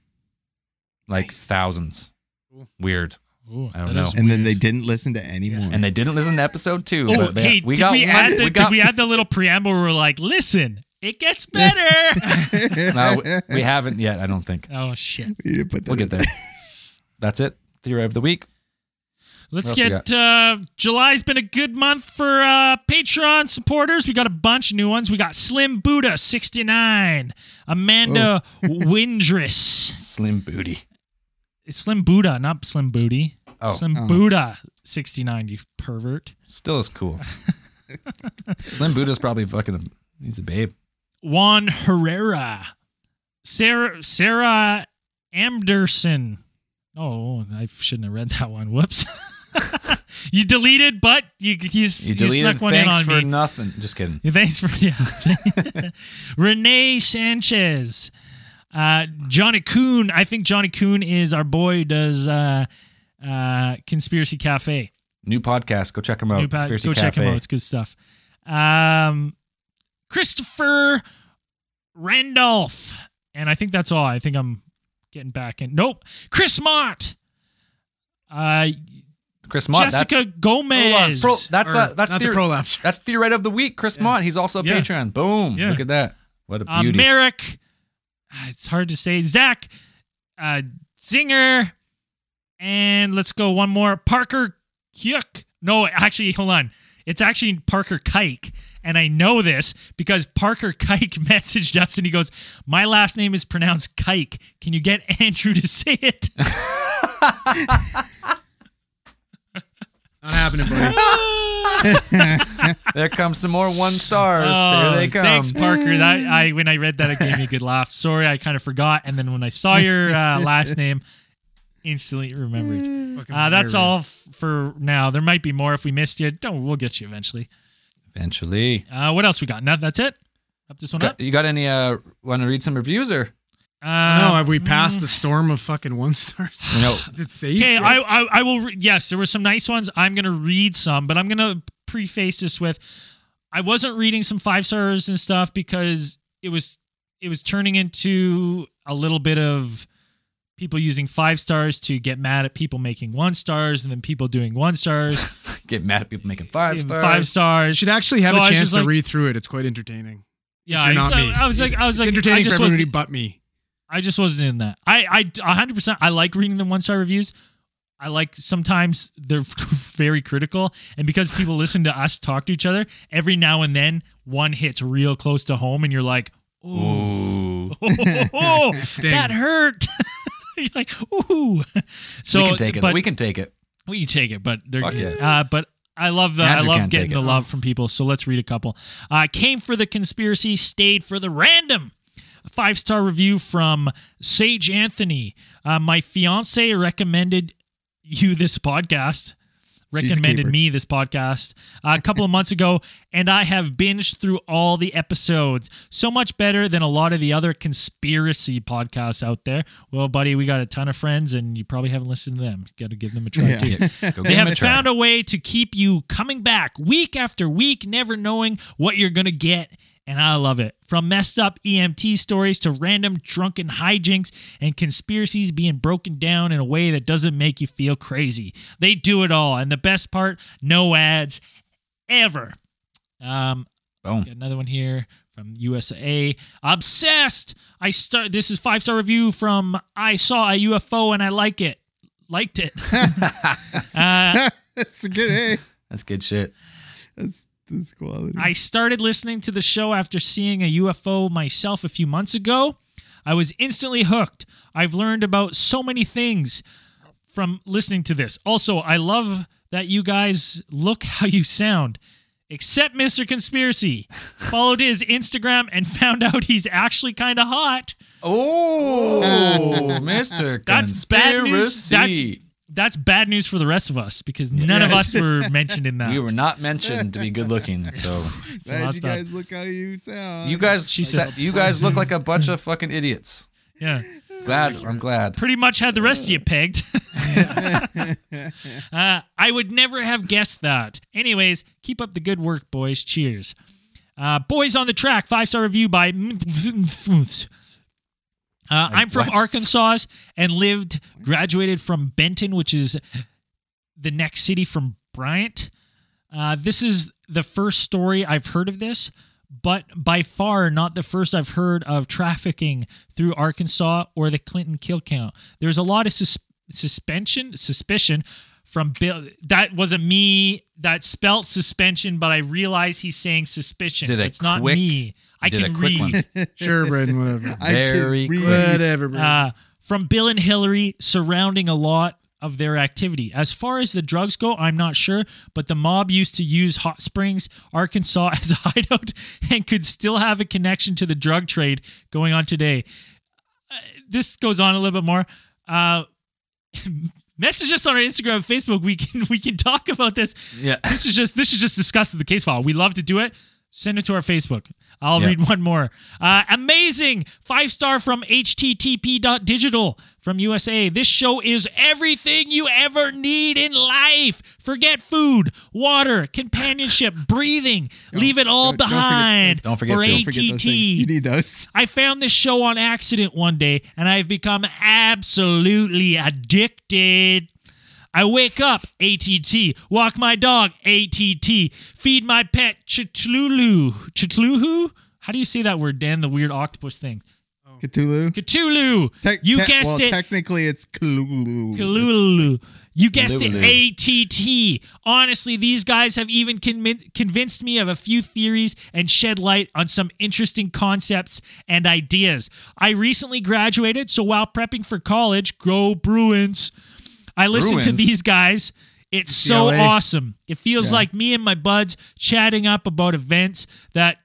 like Nice. thousands. Cool. Weird, Ooh, I don't know. is And then they didn't listen to any more. and they didn't listen to episode two. Oh, but hey, we did got we one. add the, we got did we add the little preamble where we're like, listen, it gets better. no, we- we haven't yet. I don't think oh shit. We need to put that we'll get there. That's it. Theory of the week. Let's What else we get uh July's been a good month for uh Patreon supporters. We got a bunch of new ones. We got Slim Buddha 69, Amanda Windress. Slim booty. It's Slim Buddha, not Slim Booty. Oh, Slim Oh. Buddha 69, you pervert. still is cool. Slim Buddha's probably fucking. He's a babe. Juan Herrera. Sarah Sarah Anderson. Oh, I shouldn't have read that one. Whoops. you deleted, but you you, You you deleted. snuck one in Thanks on for me. nothing. Just kidding. Yeah, Thanks for yeah. Renee Sanchez. Uh, Johnny Coon. I think Johnny Coon is our boy who does uh, uh, Conspiracy Cafe. New podcast. Go check them out. New pa- Conspiracy Go check him out. It's good stuff. Um, Christopher Randolph. And I think that's all. I think I'm getting back in. Nope. Chris Mott. Uh, Chris Mott. Jessica that's, Gomez. Pro- that's Or uh, that's not the theory, prolapse. that's theory of the week. Chris Mott. He's also a Yeah. Patreon. Boom. Yeah. Look at that. What a uh, beauty. Merrick. Uh, It's hard to say. Zach uh, Zinger. And let's go one more. Parker Kyuk. No, actually, hold on. It's actually Parker Kike. And I know this because Parker Kike messaged us and he goes, My last name is pronounced Kike. Can you get Andrew to say it? Not happening, buddy. There comes some more one stars. Oh, Here they come. Thanks, Parker. That I when I read that, it gave me a good laugh. Sorry, I kind of forgot, and then when I saw your uh, last name, instantly remembered. Uh, that's all f- for now. There might be more if we missed you. Don't. We'll get you eventually. Eventually. Uh, what else we got? No, that's it. Up this one Got, up. you got any? Uh, want to read some reviews or Uh, No, have we passed the storm of fucking one stars? no? Is it safe? Okay. I, I I will. Re- yes, there were some nice ones. I'm gonna read some, but I'm gonna preface this with, I wasn't reading some five stars and stuff because it was it was turning into a little bit of people using five stars to get mad at people making one stars, and then people doing one stars, Get mad at people making five stars. five You stars. should actually have So I a was chance to like- read through it. It's quite entertaining. yeah, If you're I, not I, me. I was like, I was It's like, I entertaining for just everybody wasn't, but me. I just wasn't in that. I I 100. percent I like reading the one star reviews. I like sometimes they're very critical, and because people listen to us talk to each other, every now and then one hits real close to home, and you're like, "Ooh, Ooh. oh, that hurt." you're like, "Ooh." So we can take it. But we can take it. we can take it, but they're Fuck yeah. Uh, but I love the Andrew I love getting the love from people. So let's read a couple. Uh, came for the conspiracy, stayed for the random. A five star review from Sage Anthony. Uh, my fiance recommended you this podcast. Recommended me this podcast uh, a couple of months ago, and I have binged through all the episodes. So much better than a lot of the other conspiracy podcasts out there. Well, buddy, we got a ton of friends, and you probably haven't listened to them. Got to give them a try Yeah. They have a found a way to keep you coming back week after week, never knowing what you're going to get. And I love it. From messed up EMT stories to random drunken hijinks and conspiracies being broken down in a way that doesn't make you feel crazy. They do it all. And the best part, no ads ever. Um, Boom. Got another one here from USA. Obsessed. I start. This is five star review from I saw a UFO and I like it. Liked it. uh, That's a good. Hey, That's good shit. that's that's quality. I started listening to the show after seeing a UFO myself a few months ago. I was instantly hooked. I've learned about so many things from listening to this. Also, I love that you guys look how you sound. Except Mr. Conspiracy. Followed his Instagram and found out he's actually kind of hot. Oh, Mister That's bad news. Conspiracy. That's bad news for the rest of us because none of us were mentioned in that. We were not mentioned to be good looking, so So you bad. guys look how you sound. you guys, She said- you guys look like a bunch of fucking idiots. Yeah. Glad, I'm glad. pretty much had the rest of you pegged. uh, I would never have guessed that. Anyways, keep up the good work, boys. Cheers. Uh, boys on the track, five star review by. Uh, I'm from what? Arkansas and lived, graduated from Benton, which is the next city from Bryant. Uh, this is the first story I've heard of this, but by far not the first I've heard of trafficking through Arkansas or the Clinton kill count. There's a lot of sus- suspension, suspicion from Bill. That wasn't me that spelt suspension, but I realize he's saying suspicion. Did it's not quick- me. I did a can quick read. one. Sure, Braden, whatever. I can Very read. quick. whatever, Braden. uh, from Bill and Hillary surrounding a lot of their activity. As far as the drugs go, I'm not sure, but the mob used to use Hot Springs, Arkansas as a hideout and could still have a connection to the drug trade going on today. Uh, this goes on a little bit more. Uh, message us on our Instagram and Facebook. We can we can talk about this. Yeah. This is just this is just discussed in the case file. We love to do it. Send it to our Facebook. I'll Yeah. read one more. Uh, amazing five star from http.digital from USA. This show is everything you ever need in life. Forget food, water, companionship, breathing. Leave it all don't- don't forget behind Don't forget for food. Don't forget those things. You ATT. need those. I found this show on accident one day and I've become absolutely addicted. I wake up, ATT. Walk my dog, ATT. Feed my pet, Chitlulu. Chitlulu? How do you say that word, Dan? The weird octopus thing. Oh. Cthulhu. Cthulhu. Te- you te- guessed well, it. Technically, it's Cthulhu. Cthulhu. You guessed Cthulhu. it, ATT. Honestly, these guys have even convin- convinced me of a few theories and shed light on some interesting concepts and ideas. I recently graduated, so while prepping for college, go Bruins, I listened to these guys. It's so UCLA. awesome. It feels Yeah. like me and my buds chatting up about events that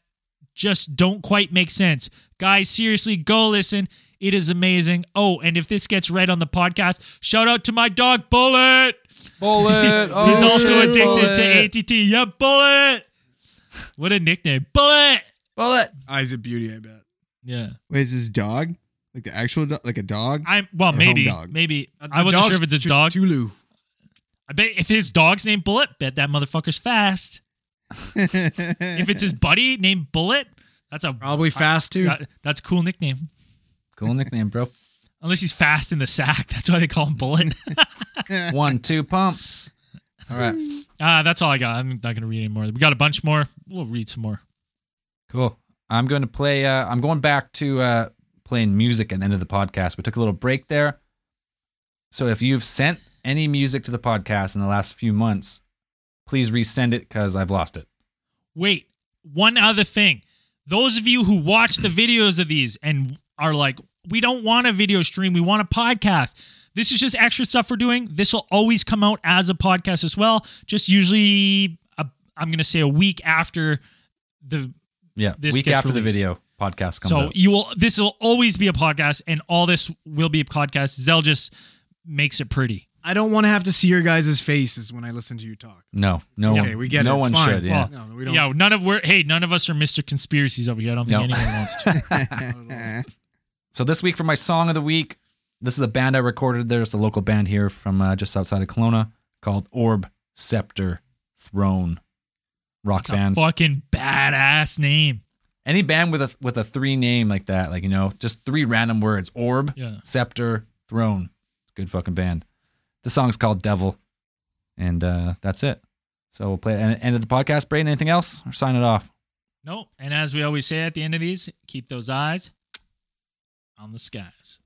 just don't quite make sense. Guys, seriously, go listen. It is amazing. Oh, and if this gets read on the podcast, shout out to my dog Bullet. Bullet. Oh, He's also shit, addicted Bullet. to ATT. Yeah, Bullet. What a nickname. Bullet. Bullet. Eyes of beauty, I bet. Yeah. Wait, is this dog like the actual dog, like a dog? I'm well, Or maybe. dog. Maybe. I wasn't sure if it's a dog. Chulu. I bet if his dog's named Bullet, bet that motherfucker's fast. If it's his buddy named Bullet, that's a Probably fast too. that- that's a cool nickname. Cool nickname, bro. Unless he's fast in the sack, that's why they call him Bullet. One, two, pump. All right. Ah, that's all I got. I'm not gonna read anymore. We got a bunch more. We'll read some more. Cool. I'm going to play. Uh, I'm going back to uh, playing music at the end of the podcast. We took a little break there. So if you've sent any music to the podcast in the last few months, please resend it because I've lost it. Wait, one other thing. Those of you who watch the videos of these and are like, we don't want a video stream, we want a podcast. This is just extra stuff we're doing. This will always come out as a podcast as well. Just usually, i I'm going to say a week after the. Yeah. This week after the video podcast comes So out. you will. This will always be a podcast, and all this will be a podcast. Zell just makes it pretty. I don't want to have to see your guys' faces when I listen to you talk. No, no Okay, one. we get it. no It's one fine. should. Yeah. No, no, we don't. Yeah, none of we're hey, none of us are Mr. Conspiracies over here. I don't think No. anyone wants to. So this week for my song of the week, this is a band I recorded. There's a local band here from uh, just outside of Kelowna called Orb Scepter Throne rock It's a band. fucking badass name. Any band with a with a three name like that, like you know, just three random words: Orb, Yeah. Scepter, Throne. Good fucking band. The song's called Devil, and uh, that's it. So we'll play it at the end of the podcast. Braden, anything else or sign it off? No. And as we always say at the end of these, keep those eyes on the skies.